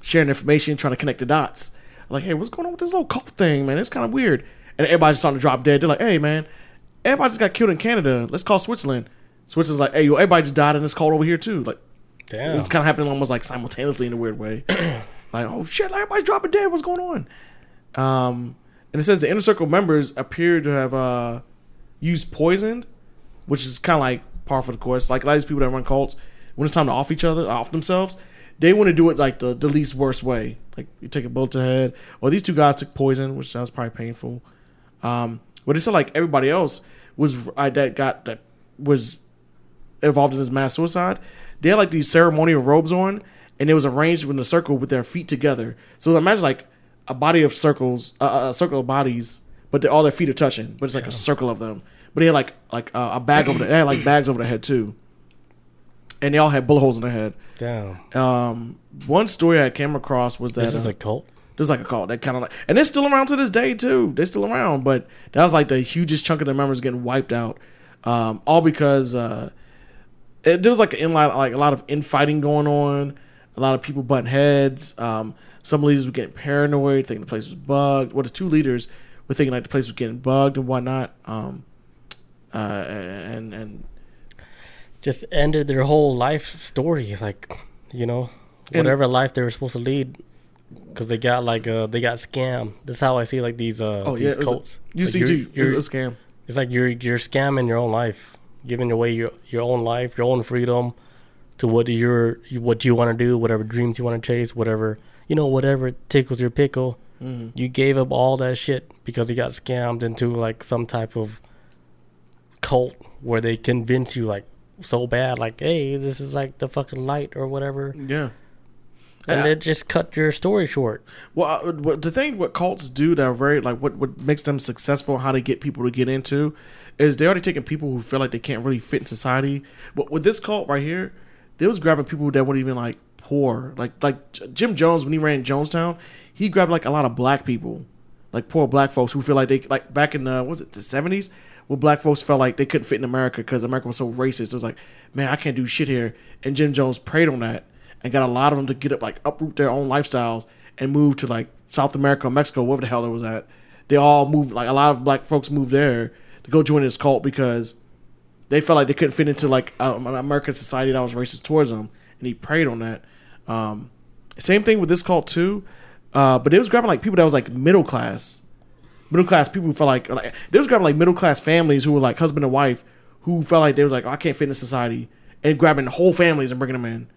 sharing information, trying to connect the dots. Like, hey, what's going on with this little cult thing, man? It's kind of weird. And everybody's starting to drop dead. They're like, hey, man, everybody just got killed in Canada. Let's call Switzerland. Switzerland's like, hey, yo, everybody just died in this cult over here too. Like, Damn. it's kind of happening almost like simultaneously in a weird way. like, oh shit, like, everybody's dropping dead. What's going on? Um, and it says the inner circle members appear to have uh, used poisoned, which is kind of like par for the course. Like a lot of these people that run cults, when it's time to off each other, off themselves, they want to do it like the, the least worst way. Like you take a bullet to the head, or these two guys took poison, which sounds probably painful. Um, but it said like everybody else was uh, that got that was involved in this mass suicide. They had like these ceremonial robes on, and it was arranged in a circle with their feet together. So imagine like a body of circles, uh, a circle of bodies, but all their feet are touching. But it's like a circle of them. But they had like like uh, a bag over. The, they had like bags over their head too, and they all had bullet holes in their head. Damn. Um, one story I came across was that This is uh, a cult. there's like a cult that kind of like, and they're still around to this day too. They're still around, but that was like the hugest chunk of their members getting wiped out, um, all because uh, it, there was like in like a lot of infighting going on, a lot of people butting heads. Um, some leaders were getting paranoid, thinking the place was bugged. Well, the two leaders were thinking like the place was getting bugged and whatnot. Um, uh, and and Just ended their whole life story. Like, you know, And- whatever life they were supposed to lead. Because they got like uh they got scammed. That's how I see like these uh oh these yeah, it cults. a, you Like, see you're- you're- it's a scam. It's like you're you're scamming your own life, giving away your your own life, your own freedom to what you're what do you want to do, whatever dreams you want to chase, whatever you know, whatever tickles your pickle. Mm-hmm. You gave up all that shit because you got scammed into like some type of cult where they convince you like so bad, like, hey, this is like the fucking light or whatever, Yeah. and they just cut your story short. Well, what, the thing what cults do that are very like what what makes them successful, how they get people to get into, is they already taking people who feel like they can't really fit in society. But with this cult right here, they was grabbing people that weren't even like poor, like like Jim Jones when he ran Jonestown, he grabbed like a lot of black people, like poor black folks who feel like they like back in the what was it the seventies where black folks felt like they couldn't fit in America because America was so racist. It was like, man, I can't do shit here. And Jim Jones preyed on that and got a lot of them to get up, like uproot their own lifestyles and move to like South America, Mexico, wherever the hell it was at. They all moved, like a lot of black folks moved there to go join this cult because they felt like they couldn't fit into like an American society that was racist towards them, and he preyed on that. Um, same thing with this cult too, uh, but it was grabbing like people that was like middle class, middle class people who felt like, like they was grabbing like middle class families who were like husband and wife who felt like they was like oh, I can't fit in society, and grabbing whole families and bringing them in,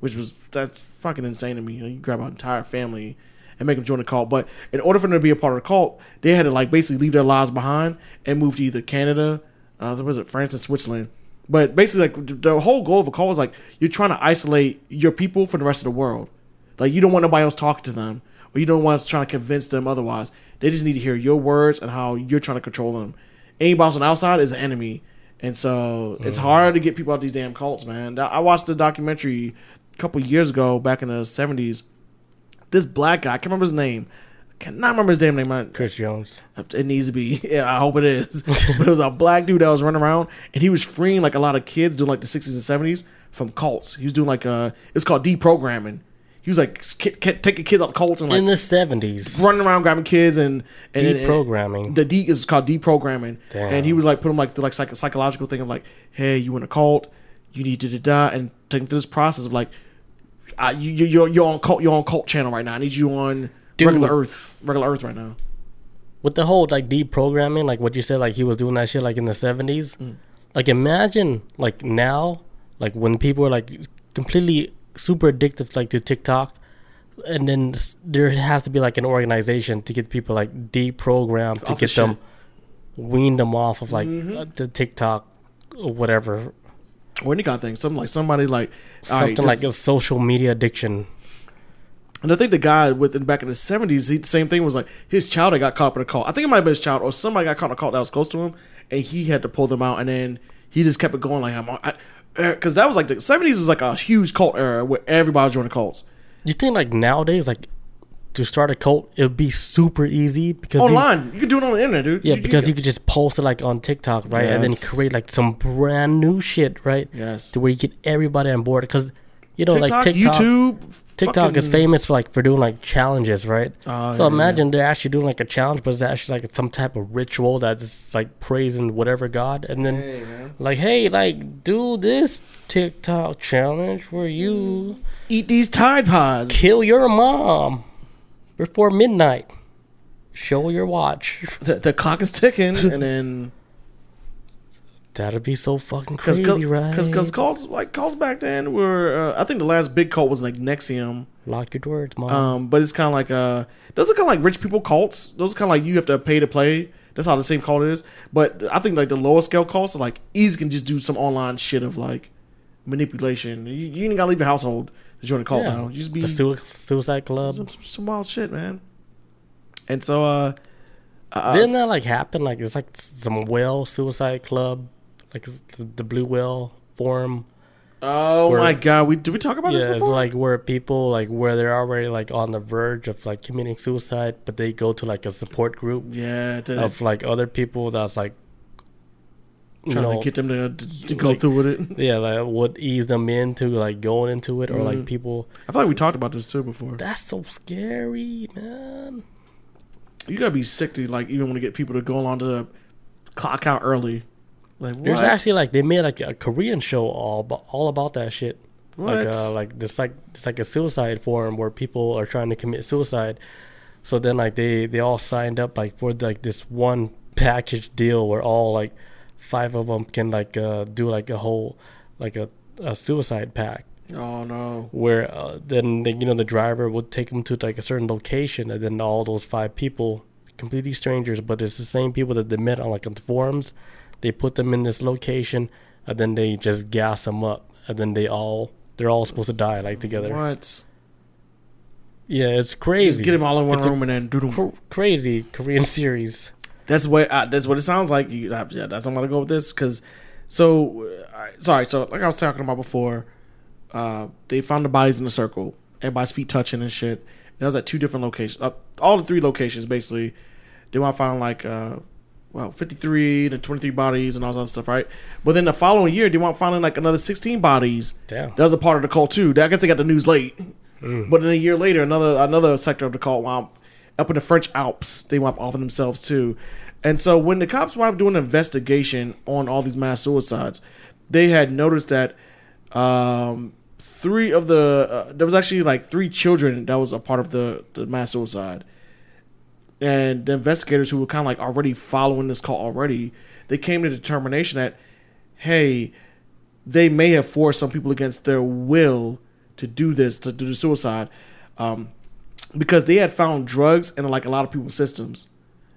which was that's fucking insane to me. You, know, you grab an entire family and make them join the cult, but in order for them to be a part of the cult, they had to like basically leave their lives behind and move to either Canada, uh, was it France and Switzerland. But basically, like the whole goal of a cult is like you're trying to isolate your people from the rest of the world. Like you don't want nobody else talking to them, or you don't want us trying to convince them otherwise. They just need to hear your words and how you're trying to control them. Anybody else on the outside is an enemy, and so it's hard to get people out these damn cults, man. I watched a documentary a couple years ago, back in the '70s. This black guy, I can't remember his name. I cannot remember his damn name. I- Chris Jones. it needs to be. Yeah, I hope it is. but it was a black dude that was running around, and he was freeing like a lot of kids doing like the sixties and seventies from cults. He was doing like uh, it's called deprogramming. He was like ki- ki- taking kids out of cults and like In the seventies. running around grabbing kids and, and and- Deprogramming. the D is called deprogramming, Damn. and he would like put them like through like psych- psychological thing of like, hey, you in a cult, you need to da and take them through this process of like, you you you're, you're on cult you're on cult channel right now. I need you on Dude. regular Earth regular Earth right now. with the whole like deprogramming, like what you said, like he was doing that shit like in the seventies. Like imagine like now, like when people are like completely super addicted like to TikTok, and then s- there has to be like an organization to get people like deprogrammed to Off get them shit. wean them off of like uh, the TikTok or whatever, or any kind of thing. Something like somebody like all right, something like a social media addiction. And I think the guy with in back in the seventies, he same thing was like his child that got caught in a cult. I think it might have been his child or somebody got caught in a cult that was close to him, and he had to pull them out. And then he just kept it going like I'm because eh, that was like the seventies was like a huge cult era where everybody was joining cults You think like nowadays, like to start a cult, it would be super easy because online. You could do it on the internet, dude. Yeah, because you could just post it like on TikTok, right, and then create like some brand new shit, right? Yes. To where you get everybody on board, because you know, TikTok, like TikTok, YouTube, TikTok is famous for like for doing like challenges, right? Oh, so yeah, imagine they're actually doing like a challenge, but it's actually like some type of ritual that's like praising whatever god, and then like, hey, like do this TikTok challenge where you Eat these Tide Pods. kill your mom before midnight. Show your watch. The, the clock is ticking, and then That'd be so fucking crazy, right? because because calls like calls back then were uh, I think the last big cult was like NXIVM. Lock your doors, mom. Um, but it's kind of like uh, those are kind of like rich people cults. Those are kind of like you have to pay to play. That's how the same cult is. But I think like the lower scale cults are like easy can just do some online shit of like manipulation. You, you ain't gotta leave your household to join a cult now. You just be the sui- Suicide Club. some, some wild shit, man. And so uh, uh Didn't that like happen? Like it's like some whale suicide club, like the, Blue Whale Forum. oh where- my god, we did we talk about Yeah, this it's like where people like where they're already like on the verge of like committing suicide, but they go to like a support group yeah, of like other people that's like trying know to get them to, to, go like- through with it. yeah like would ease them into like going into it or like Mm. people I feel like we talked about this too before. that's so scary man You gotta be sick to like even want to get people to go along to clock out early. Like There's actually like they made like a Korean show all about, all about that shit. Like What? uh, like this like it's like a suicide forum where people are trying to commit suicide. So then like they they all signed up like for like this one package deal where all like five of them can like uh do like a whole like a, a suicide pack oh no. where uh, then the, you know the driver would take them to like a certain location and then all those five people completely strangers but it's the same people that they met on like on the forums they put them in this location and then they just gas them up and then they all they're all supposed to die like together What? yeah it's crazy Just get them all in one It's room and then do cr- crazy korean series That's what uh, that's what it sounds like. You, uh, yeah, that's I'm gonna go with this because. So, uh, I- sorry. So, like I was talking about before, uh, they found the bodies in a circle. Everybody's feet touching and shit. And that was at two different locations. Uh, all the three locations basically. They want to find like well, 53 to 23 bodies and all that other stuff, right? But then the following year, they up finding like another 16 bodies. Damn. That was a part of the cult too. I guess they got the news late. But then a year later, another another sector of the cult wound up, in the French Alps. They wound up offing themselves too. And so when the cops wound up doing an investigation on all these mass suicides, they had noticed that um, three of the uh, there was actually like three children that was a part of the, the mass suicide and the investigators who were kind of like already following this call already they came to the determination that hey they may have forced some people against their will to do this to do the suicide um, because they had found drugs in like a lot of people's systems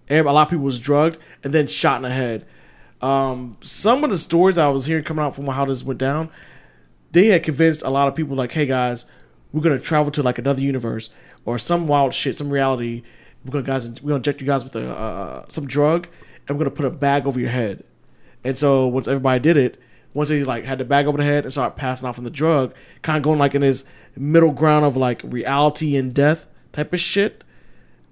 and a lot of people was drugged and then shot in the head um, some of the stories i was hearing coming out from how this went down they had convinced a lot of people like, hey guys, we're gonna travel to like another universe or some wild shit, some reality. We're gonna guys, we're gonna inject you guys with a uh, some drug, and we're gonna put a bag over your head. And so once everybody did it, once they like had the bag over the head and started passing out from the drug, kind of going like in this middle ground of like reality and death type of shit,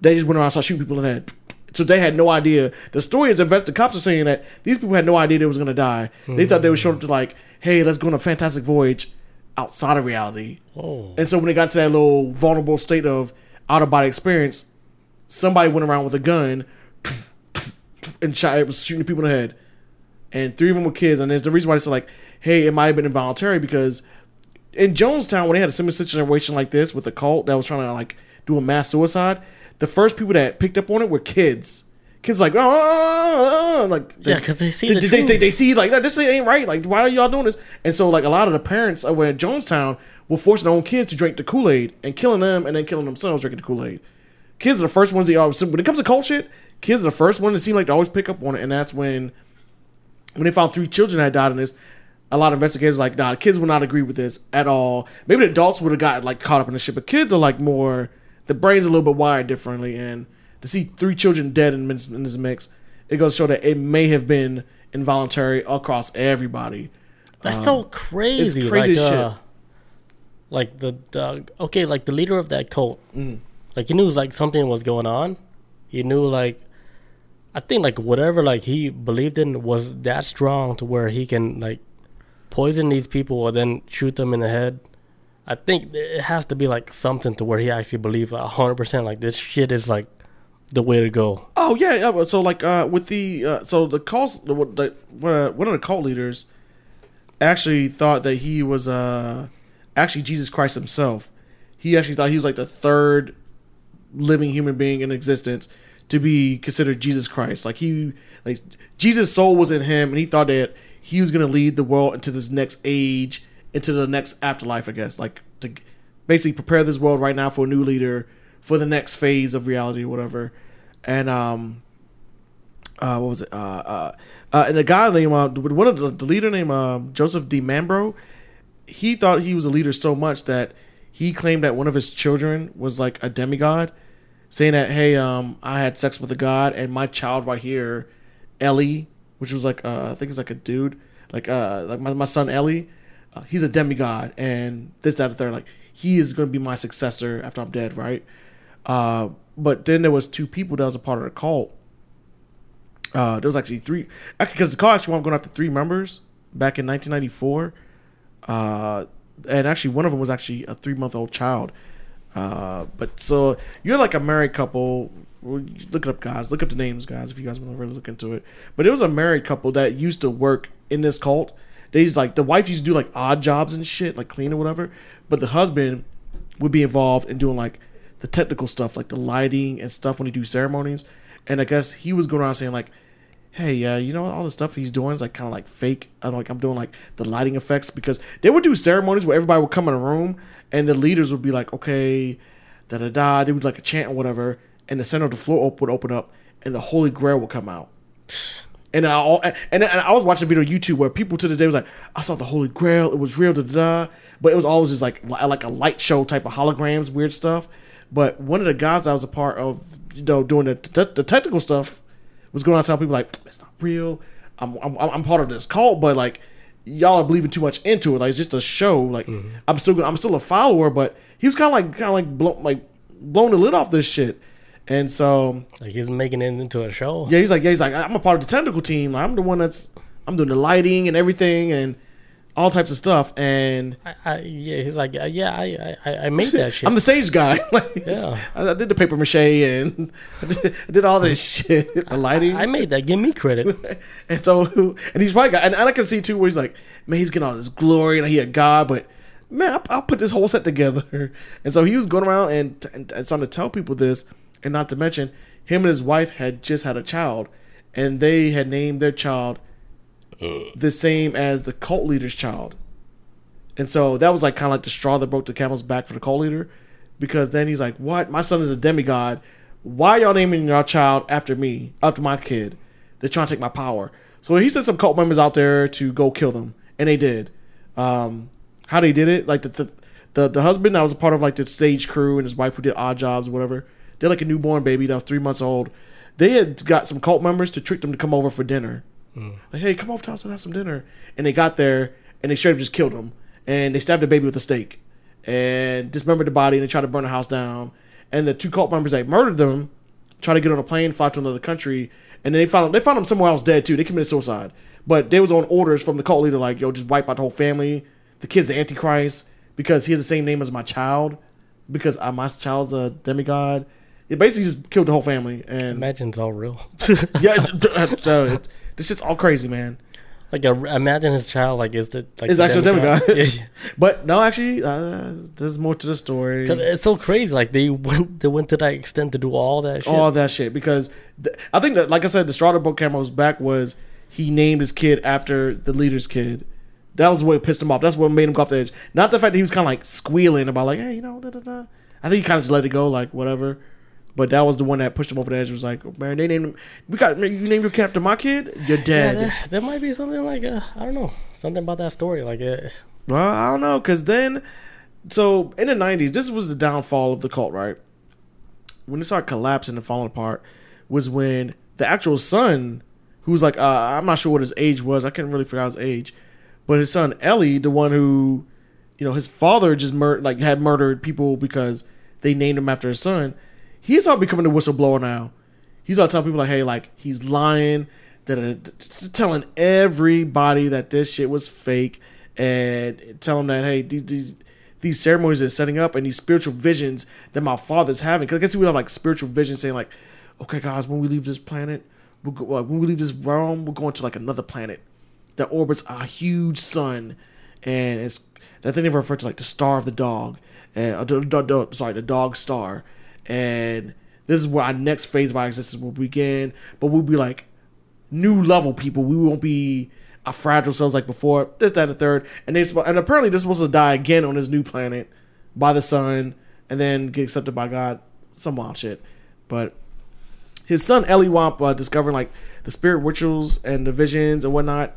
they just went around and started shooting people in the head. So they had no idea. The story is invest. The cops are saying that these people had no idea they was gonna die. They thought they were showing up to like, hey, let's go on a fantastic voyage outside of reality. Oh. And so when they got to that little vulnerable state of out of body experience, somebody went around with a gun and shot. It was shooting people in the head, and three of them were kids. And there's the reason why it's like, hey, it might have been involuntary because in Jonestown when they had a similar situation like this with a cult that was trying to like do a mass suicide, the first people that picked up on it were kids. Kids like, oh, oh, oh, oh," like Yeah, 'cause they see they, the they, they, they see like this ain't right. Like, why are y'all doing this? And so like a lot of the parents over at Jonestown were forcing their own kids to drink the Kool Aid and killing them and then killing themselves drinking the Kool Aid. Kids are the first ones they always when it comes to cult shit. Kids are the first ones that seem like they always pick up on it, and that's when when they found three children had died in this. A lot of investigators were like, nah, kids would not agree with this at all. Maybe the adults would have got like caught up in this shit, but kids are like more the brain's a little bit wired differently, and to see three children dead in this, in this mix, it goes to show that it may have been involuntary across everybody. That's so crazy. crazy like, as uh, shit. Like the, the okay, like the leader of that cult, Mm. Like he knew like something was going on. He knew like, I think like whatever like he believed in was that strong to where he can like poison these people or then shoot them in the head. I think it has to be like something to where he actually believed hundred percent like this shit is like the way to go. Oh yeah, yeah. So like uh, with the uh, so the calls the, the uh, one of the cult leaders actually thought that he was uh actually Jesus Christ himself. He actually thought he was like the third living human being in existence to be considered Jesus Christ. Like he like Jesus' soul was in him, and he thought that he was gonna lead the world into this next age, into the next afterlife. I guess like to basically prepare this world right now for a new leader for the next phase of reality or whatever. And um, uh, what was it? Uh, uh, uh, and the guy named uh, one of the, the leader named uh, Joseph Di Mambro, he thought he was a leader so much that he claimed that one of his children was like a demigod, saying that hey, um, I had sex with a god, and my child right here, Ellie, which was like uh, I think it's like a dude, like uh, like my, my son Ellie, uh, he's a demigod, and this that and third, like he is to be my successor after I'm dead, right? Uh, but then there was two people that was a part of the cult. Uh, there was actually three, actually, because the cult actually wound going after three members back in 1994. Uh, and actually, one of them was actually a three month old child. Uh, but so you're like a married couple. Look it up, guys. Look up the names, guys, if you guys want to really look into it. But it was a married couple that used to work in this cult. They used like the wife used to do like odd jobs and shit, like clean or whatever. But the husband would be involved in doing like the technical stuff, like the lighting and stuff when he do ceremonies. And I guess he was going around saying like, "Hey, yeah, you know all the stuff he's doing is like kind of like fake. I'm like I'm doing like the lighting effects because they would do ceremonies where everybody would come in a room and the leaders would be like, okay, da da da. They would like a chant or whatever, and the center of the floor op- would open up and the Holy Grail would come out. And I all- and, and I was watching a video on YouTube where people to this day was like, I saw the Holy Grail, it was real, da da da. But it was always just like like a light show type of holograms, weird stuff. But one of the guys I was a part of, you know, doing the, the, the technical stuff was going on telling people like, it's not real. I'm, I'm I'm part of this cult, but like y'all are believing too much into it. Like it's just a show. Like mm-hmm. I'm still I'm still a follower, but he was kind of like kind of like blow, like blowing the lid off this shit. And so Like he's making it into a show. yeah, he's like, yeah, he's like, I'm a part of the technical team. I'm the one that's I'm doing the lighting and everything and all types of stuff. And I, I, yeah, he's like, yeah, I, I, I made that shit. I'm the stage guy. like, Yeah. I, I did the paper mache and I did, I did all this shit, the lighting. I made that. Give me credit. and so, and he's right guy. And, and I can see too where he's like, man, he's getting all this glory and he a god, but man, I'll, I'll put this whole set together. And so he was going around and, and, and starting to tell people this, and not to mention, him and his wife had just had a child, and they had named their child the same as the cult leader's child. And so that was like kind of like the straw that broke the camel's back for the cult leader, because then he's like, "What? My son is a demigod. Why y'all naming your child after me, after my kid? They're trying to take my power." So he sent some cult members out there to go kill them, and they did. Um, how they did it? Like the the, the the husband that was a part of like the stage crew and his wife who did odd jobs, or whatever. They're like a newborn baby that was three months old. They had got some cult members to trick them to come over for dinner. Like, hey, come over to us and have some dinner. And they got there and they straight up just killed him. And they stabbed the baby with a stake and dismembered the body and they tried to burn the house down. And the two cult members that murdered them tried to get on a plane, fly to another country, and then they found they found him somewhere else dead too. They committed suicide. But they was on orders from the cult leader like, yo, just wipe out the whole family. The kid's the Antichrist because he has the same name as my child. Because uh, my child's a demigod. It basically just killed the whole family. And Imagine it's all real. yeah, uh, it- this shit's all crazy, man. like, uh, imagine his child like is the like Is actually a demigod. Yeah. But no, actually, uh, there's more to the story. it's so crazy. Like they went, they went to that extent to do all that shit. all that shit because th- I think that, like I said, the Strata book Camero's back was he named his kid after the leader's kid. That was what pissed him off. That's what made him go off the edge. Not the fact that he was kind of like squealing about like, hey, you know, da da da. I think he kind of just let it go, like whatever. But that was the one that pushed him over the edge. Was like, man, they named him. We got you named your kid after my kid. You're yeah, dead. there, there might be something like uh, I don't know something about that story. Like it. Well, I don't know, cause then, so in the '90s, this was the downfall of the cult, right? When it started collapsing and falling apart, was when the actual son, who was like, uh, I'm not sure what his age was, I couldn't really figure out his age, but his son Ellie, the one who, you know, his father just mur- like had murdered people because they named him after his son. He's all becoming a whistleblower now. He's all telling people like, hey, like he's lying, that telling everybody that this shit was fake, and telling them that hey, these, these ceremonies are setting up and these spiritual visions that my father's having. Because I guess he would have like spiritual visions saying like, okay, guys, when we leave this planet, we'll go, when we leave this realm, we're going to like another planet that orbits a huge sun, and it's I think they refer to like the star of the dog, and uh, sorry, the dog star, and this is where our next phase of our existence will begin. But we'll be like new level people. We won't be our fragile selves like before. This, that, and the third, and they and apparently this was supposed to die again on this new planet by the sun, and then get accepted by God. Some wild shit, but his son Eliwamp uh, discovering like the spirit rituals and the visions and whatnot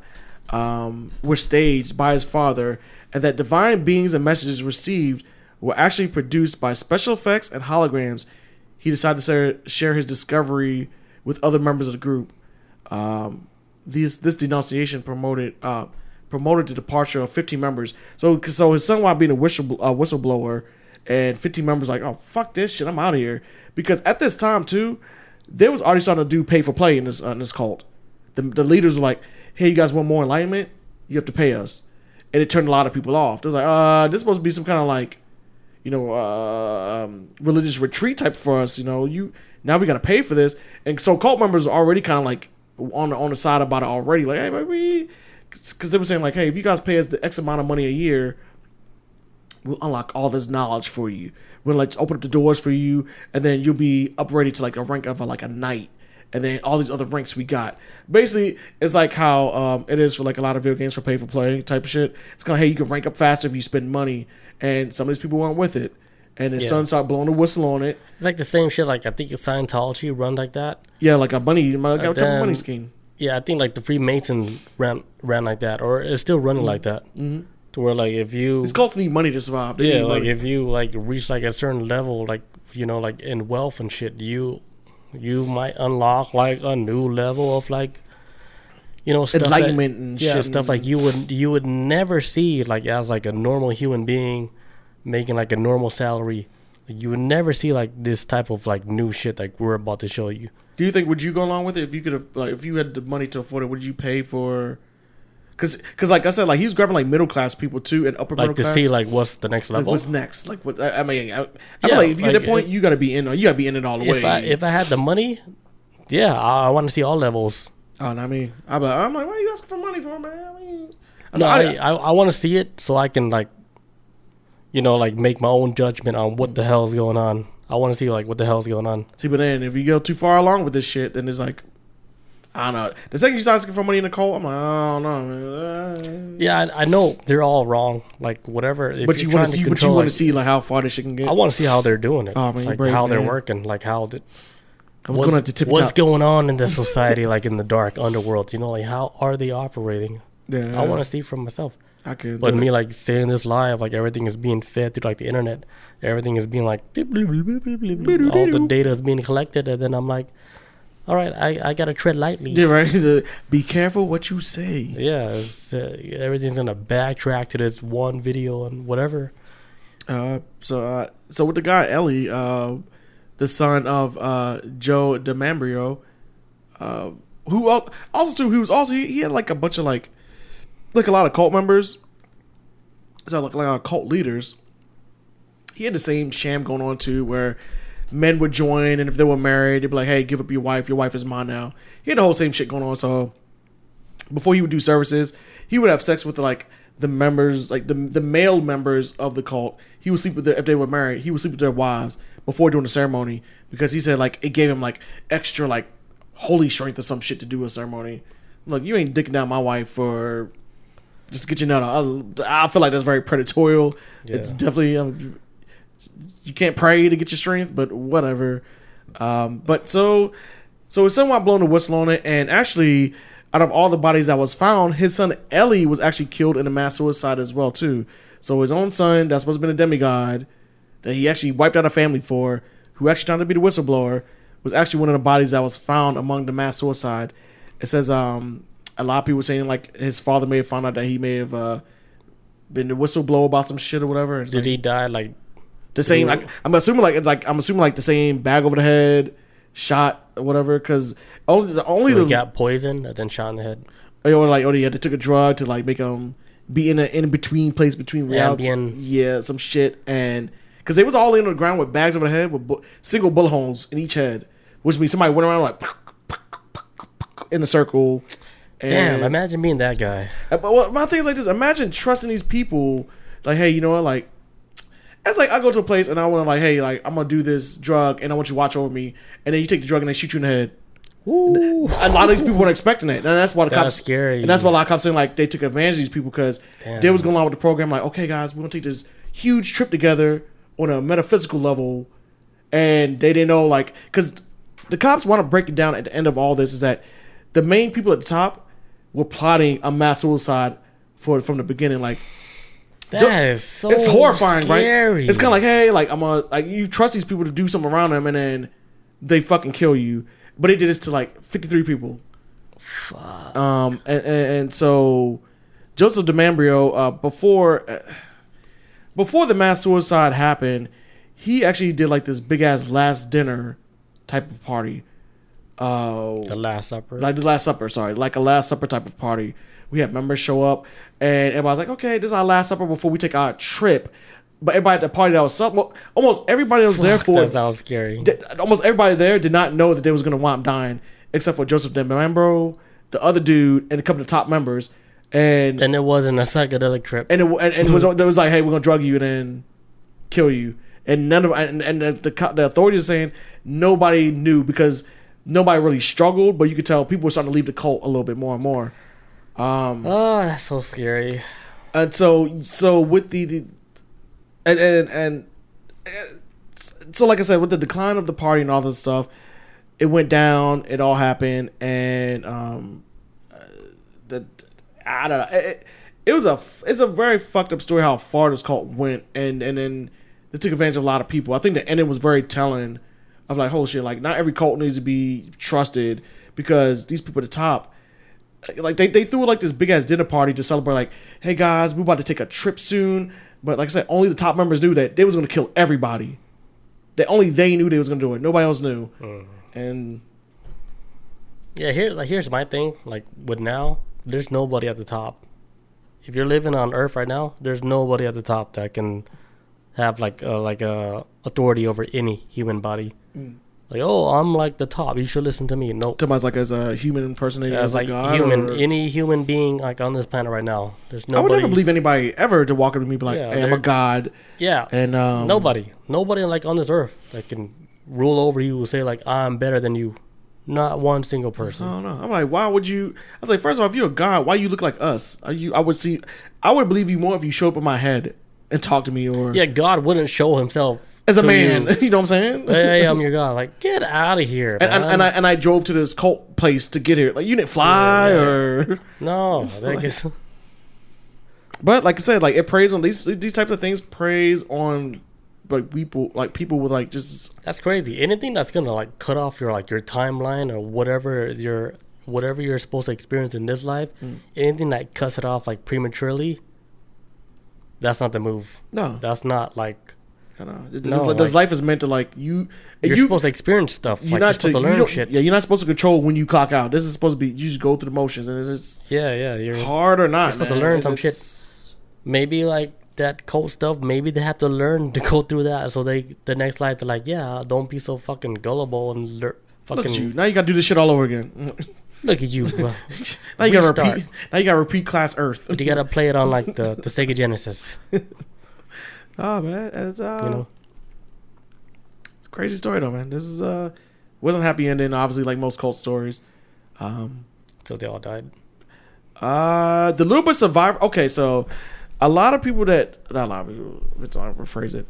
um, were staged by his father, and that divine beings and messages received were actually produced by special effects and holograms. He decided to share, his discovery with other members of the group. Um, this this denunciation promoted uh, promoted the departure of 15 members. So so his son wound being a whistle uh, whistleblower, and 15 members like, oh fuck this shit, I'm out of here. Because at this time too, they was already starting to do pay for play in this uh, in this cult. The the leaders were like, hey, you guys want more enlightenment? You have to pay us, and it turned a lot of people off. They was like, uh, this to be some kind of like you know, uh, um, religious retreat type for us. You know, you now we got to pay for this, and so cult members are already kind of like on on the side about it already. Like, hey, maybe because they were saying like, hey, if you guys pay us the X amount of money a year, we'll unlock all this knowledge for you. We'll like open up the doors for you, and then you'll be upgraded to like a rank of a, like a knight. And then all these other ranks we got. Basically, it's like how um, it is for like a lot of video games for pay for play type of shit. It's kind of hey, you can rank up faster if you spend money, and some of these people weren't with it. And his Yeah. son started blowing the whistle on it. it's like the same shit. Like I think Scientology run like that. Yeah, like a money, like a type then- money scheme. Yeah, I think like the Freemason ran ran like that, or it's still running like that. Mm-hmm. To where like if you These cults need money to survive. They yeah like money. if you like reach like a certain level like you know like in wealth and shit you you might unlock like a new level of like you know stuff that- Enlightenment and yeah shit stuff like you would you would never see like as like a normal human being making like a normal salary You would never see like this type of like new shit like we're about to show you. Do you think would you go along with it if you could have like if you had the money to afford it? Would you pay for? Because because like I said, like he was grabbing like middle class people too and upper Like middle to class. see like what's the next like, level. what's next? Like what? I, I mean, I, I Yeah, feel like if you get like, that point, it- you got to be in. You got to be in it all the way. if I if I had the money, yeah, I, I want to see all levels. Oh, no, I mean, I'm like, I'm like, why are you asking for money for, man? I mean, I No, I, I- I, want to see it so I can like, you know, like make my own judgment on what the hell's going on. I want to see like what the hell's going on. See, but then if you go too far along with this shit, then it's like, I don't know. The second you start asking for money in the cult, I'm like, I don't know, man. Uh, Yeah, I, I know they're all wrong. Like whatever. If But you want to see, but you want to like, see like how far this shit can get. I want to see how they're doing it. Oh, man, like brave how they're working. Like how did I was what's, going to tip what's top. going on in the society, like in the dark underworld. You know, like how are they operating? Yeah, I want to see for myself. I could. But me it. like saying this live, like everything is being fed through like the internet. Everything is being like all the data is being collected, and then I'm like, all right, I, I gotta tread lightly. yeah, right. So, be careful what you say. Yeah, uh, everything's gonna backtrack to this one video and whatever. Uh, so, uh, so with the guy Ellie, uh, the son of uh, Joe Di Mambro, uh, who also too, he was also he, he had like a bunch of like, like a lot of cult members. So like like cult leaders. He had the same sham going on too, where men would join, and if they were married, they'd be like, "Hey, give up your wife. Your wife is mine now." He had the whole same shit going on. So before he would do services, he would have sex with like the members, like the the male members of the cult. He would sleep with their if they were married. He would sleep with their wives before doing the ceremony because he said like it gave him like extra like holy strength or some shit to do a ceremony. Look, you ain't dicking down my wife for just get you nut. I, I feel like that's very predatorial. It's definitely um, you can't pray to get your strength, but whatever. Um, but so so it's somewhat blown the whistle on it, and actually, out of all the bodies that was found, his son Ellie was actually killed in a mass suicide as well too. So his own son, that's supposed to be a demigod, that he actually wiped out a family for, who actually turned out to be the whistleblower, was actually one of the bodies that was found among the mass suicide. It says um, a lot of people saying like his father may have found out that he may have uh, been the whistleblower about some shit or whatever. It's Did like he die like the same? Like, I'm assuming like it's like I'm assuming like the same bag over the head, shot or whatever. Because only the only so the he got poisoned and then shot in the head? or like oh yeah they took a drug to like make him be in an in between place between reality. Ambien. Yeah, some shit and because they was all in on the ground with bags over the head with bu- single bullet holes in each head, which means somebody went around like in a circle. And, Damn, imagine being that guy. uh, But my thing is like this: imagine trusting these people. Like, hey, you know what? Like, it's like I go to a place and I want to like, hey, like I'm gonna do this drug and I want you to watch over me, and then you take the drug and they shoot you in the head. Ooh. A lot of these people weren't expecting it, and that's why the That's cops scary. And that's why a lot of cops saying like they took advantage of these people because they was going along with the program. Like, okay, guys, we're gonna take this huge trip together on a metaphysical level, and they didn't know like because the cops want to break it down at the end of all this is that the main people at the top were plotting a mass suicide for from the beginning. Like, That is so it's horrifying, scary. right? It's kind of like, hey, like I'm a like you trust these people to do something around them, and then they fucking kill you. But they did this to like 53 people. Fuck. Um, and, and, and so Joseph Di Mambro, uh, before uh, before the mass suicide happened, he actually did like this big ass last dinner type of party. Uh, the Last Supper. like the Last Supper, sorry, like a Last Supper type of party. We had members show up, and everybody's like, "Okay, this is our Last Supper before we take our trip." But everybody at the party that was some, almost everybody that was there for that sounds scary. did- almost everybody there did not know that they was gonna wind up dying, except for Joseph Di Mambro, the other dude, and a couple of top members, and and it wasn't a psychedelic trip. and it, and, and it was it was like, hey, we're gonna drug you and then kill you, and none of and, and the, the the authorities are saying nobody knew because nobody really struggled, but you could tell people were starting to leave the cult a little bit more and more. Um, oh, that's so scary. and so so with the, the and and and uh, so like I said, with the decline of the party and all this stuff, it went down. It all happened, and um, I don't know. It, it was a it's a very fucked up story how far this cult went, and and then they took advantage of a lot of people. I think the ending was very telling of like, holy shit, like not every cult needs to be trusted because these people at the top like they, they threw like this big ass dinner party to celebrate like hey guys we're about to take a trip soon but like i said only the top members knew that they was going to kill everybody that only they knew they was gonna do it. Nobody else knew. Mm. And Yeah, here like here's my thing. Like with now, there's nobody at the top. If you're living on Earth right now, there's nobody at the top that can have like uh, like a authority over any human body. Mm. Like, oh, I'm like the top. You should listen to me. No, Nope. somebody's like as a human impersonator, As as like a god. human, or- any human being like on this planet right now. There's nobody. I would never believe anybody ever to walk up to me and be like, Yeah, "Hey, I'm a god," Yeah, and um, nobody, nobody like on this earth that can rule over you and say like I'm better than you. Not one single person. I don't know. I'm like, why would you? I was like, first of all, if you're a god, why you look like us? Are you? I would see. I would believe you more if you show up in my head and talk to me, or Yeah, God wouldn't show Himself as a man. you. You, know what I'm saying? hey, I'm your God. Like, get out of here, and, and, and I and I drove to this cult place to get here. Like you didn't fly, Yeah, yeah. or no, like- gets- but like I said, like it preys on these these types of things. Preys on like people, like people with like just that's crazy. Anything that's gonna like cut off your like your timeline or whatever your whatever you're supposed to experience in this life, Mm. anything that cuts it off like prematurely, that's not the move. no. That's not like I know. This, No, this like- life is meant to like you. you're you supposed to experience stuff. you're Like not you're supposed to you learn shit. Yeah, you're not supposed to control when you clock out. This is supposed to be you just go through the motions, and it's Yeah, yeah. You're hard or not. You're supposed to learn some It's- maybe like that cult stuff. Maybe they have to learn to go through that, so they the next life they're like, yeah, don't be so fucking gullible and lear- Look fucking at you. Now you gotta do this shit all over again. Look at you. bro. now you gotta Restart. repeat. Now you gotta repeat class Earth. But you gotta play it on like the, the Sega Genesis. oh man, it's uh, You know, it's a crazy story though, man. This is uh, wasn't a happy ending. Obviously, like most cult stories. Um, so they all died. Uh, the little bit survivor. Okay, so a lot of people that not a lot of people. Let's not rephrase it.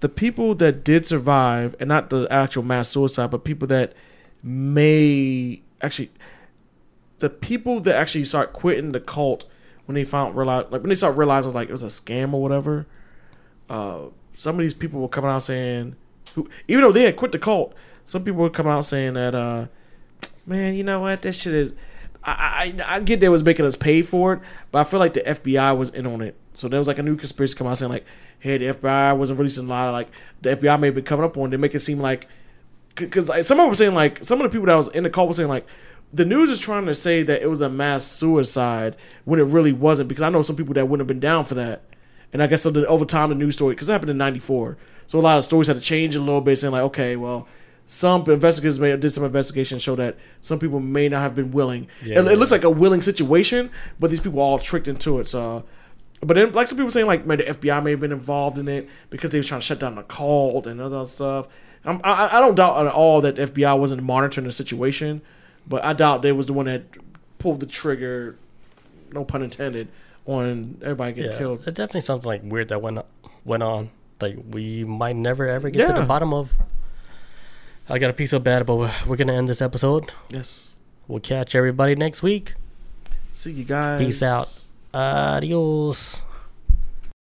The people that did survive, and not the actual mass suicide, but people that may actually, the people that actually start quitting the cult when they found realize like when they start realizing like it was a scam or whatever. Uh, some of these people were coming out saying, who even though they had quit the cult, some people were coming out saying that, uh, man, you know what, that shit is. I, I I get they was making us pay for it, but I feel like the FBI was in on it. So there was like a new conspiracy come out saying like, hey, the FBI wasn't releasing a lot of like the FBI may been coming up on. They make it seem like because like, some of them were saying like some of the people that was in the call were saying like the news is trying to say that it was a mass suicide when it really wasn't because I know some people that wouldn't have been down for that. And I guess over time the news story because it happened in '94, so a lot of stories had to change a little bit, saying like, okay, well, some investigators may did some investigation show that some people may not have been willing. Yeah, it, yeah. it looks like a willing situation, but these people are all tricked into it. So, but then like some people saying like, man, the FBI may have been involved in it because they was trying to shut down the cult and other stuff. I'm, I, I don't doubt at all that the FBI wasn't monitoring the situation, but I doubt they was the one that pulled the trigger, no pun intended, on everybody getting Yeah, killed. it's definitely something like weird that went went on. Like we might never ever get to the bottom of. I got a piece of bad, but we're, we're gonna end this episode. Yes. We'll catch everybody next week. See you guys. Peace out. Adios.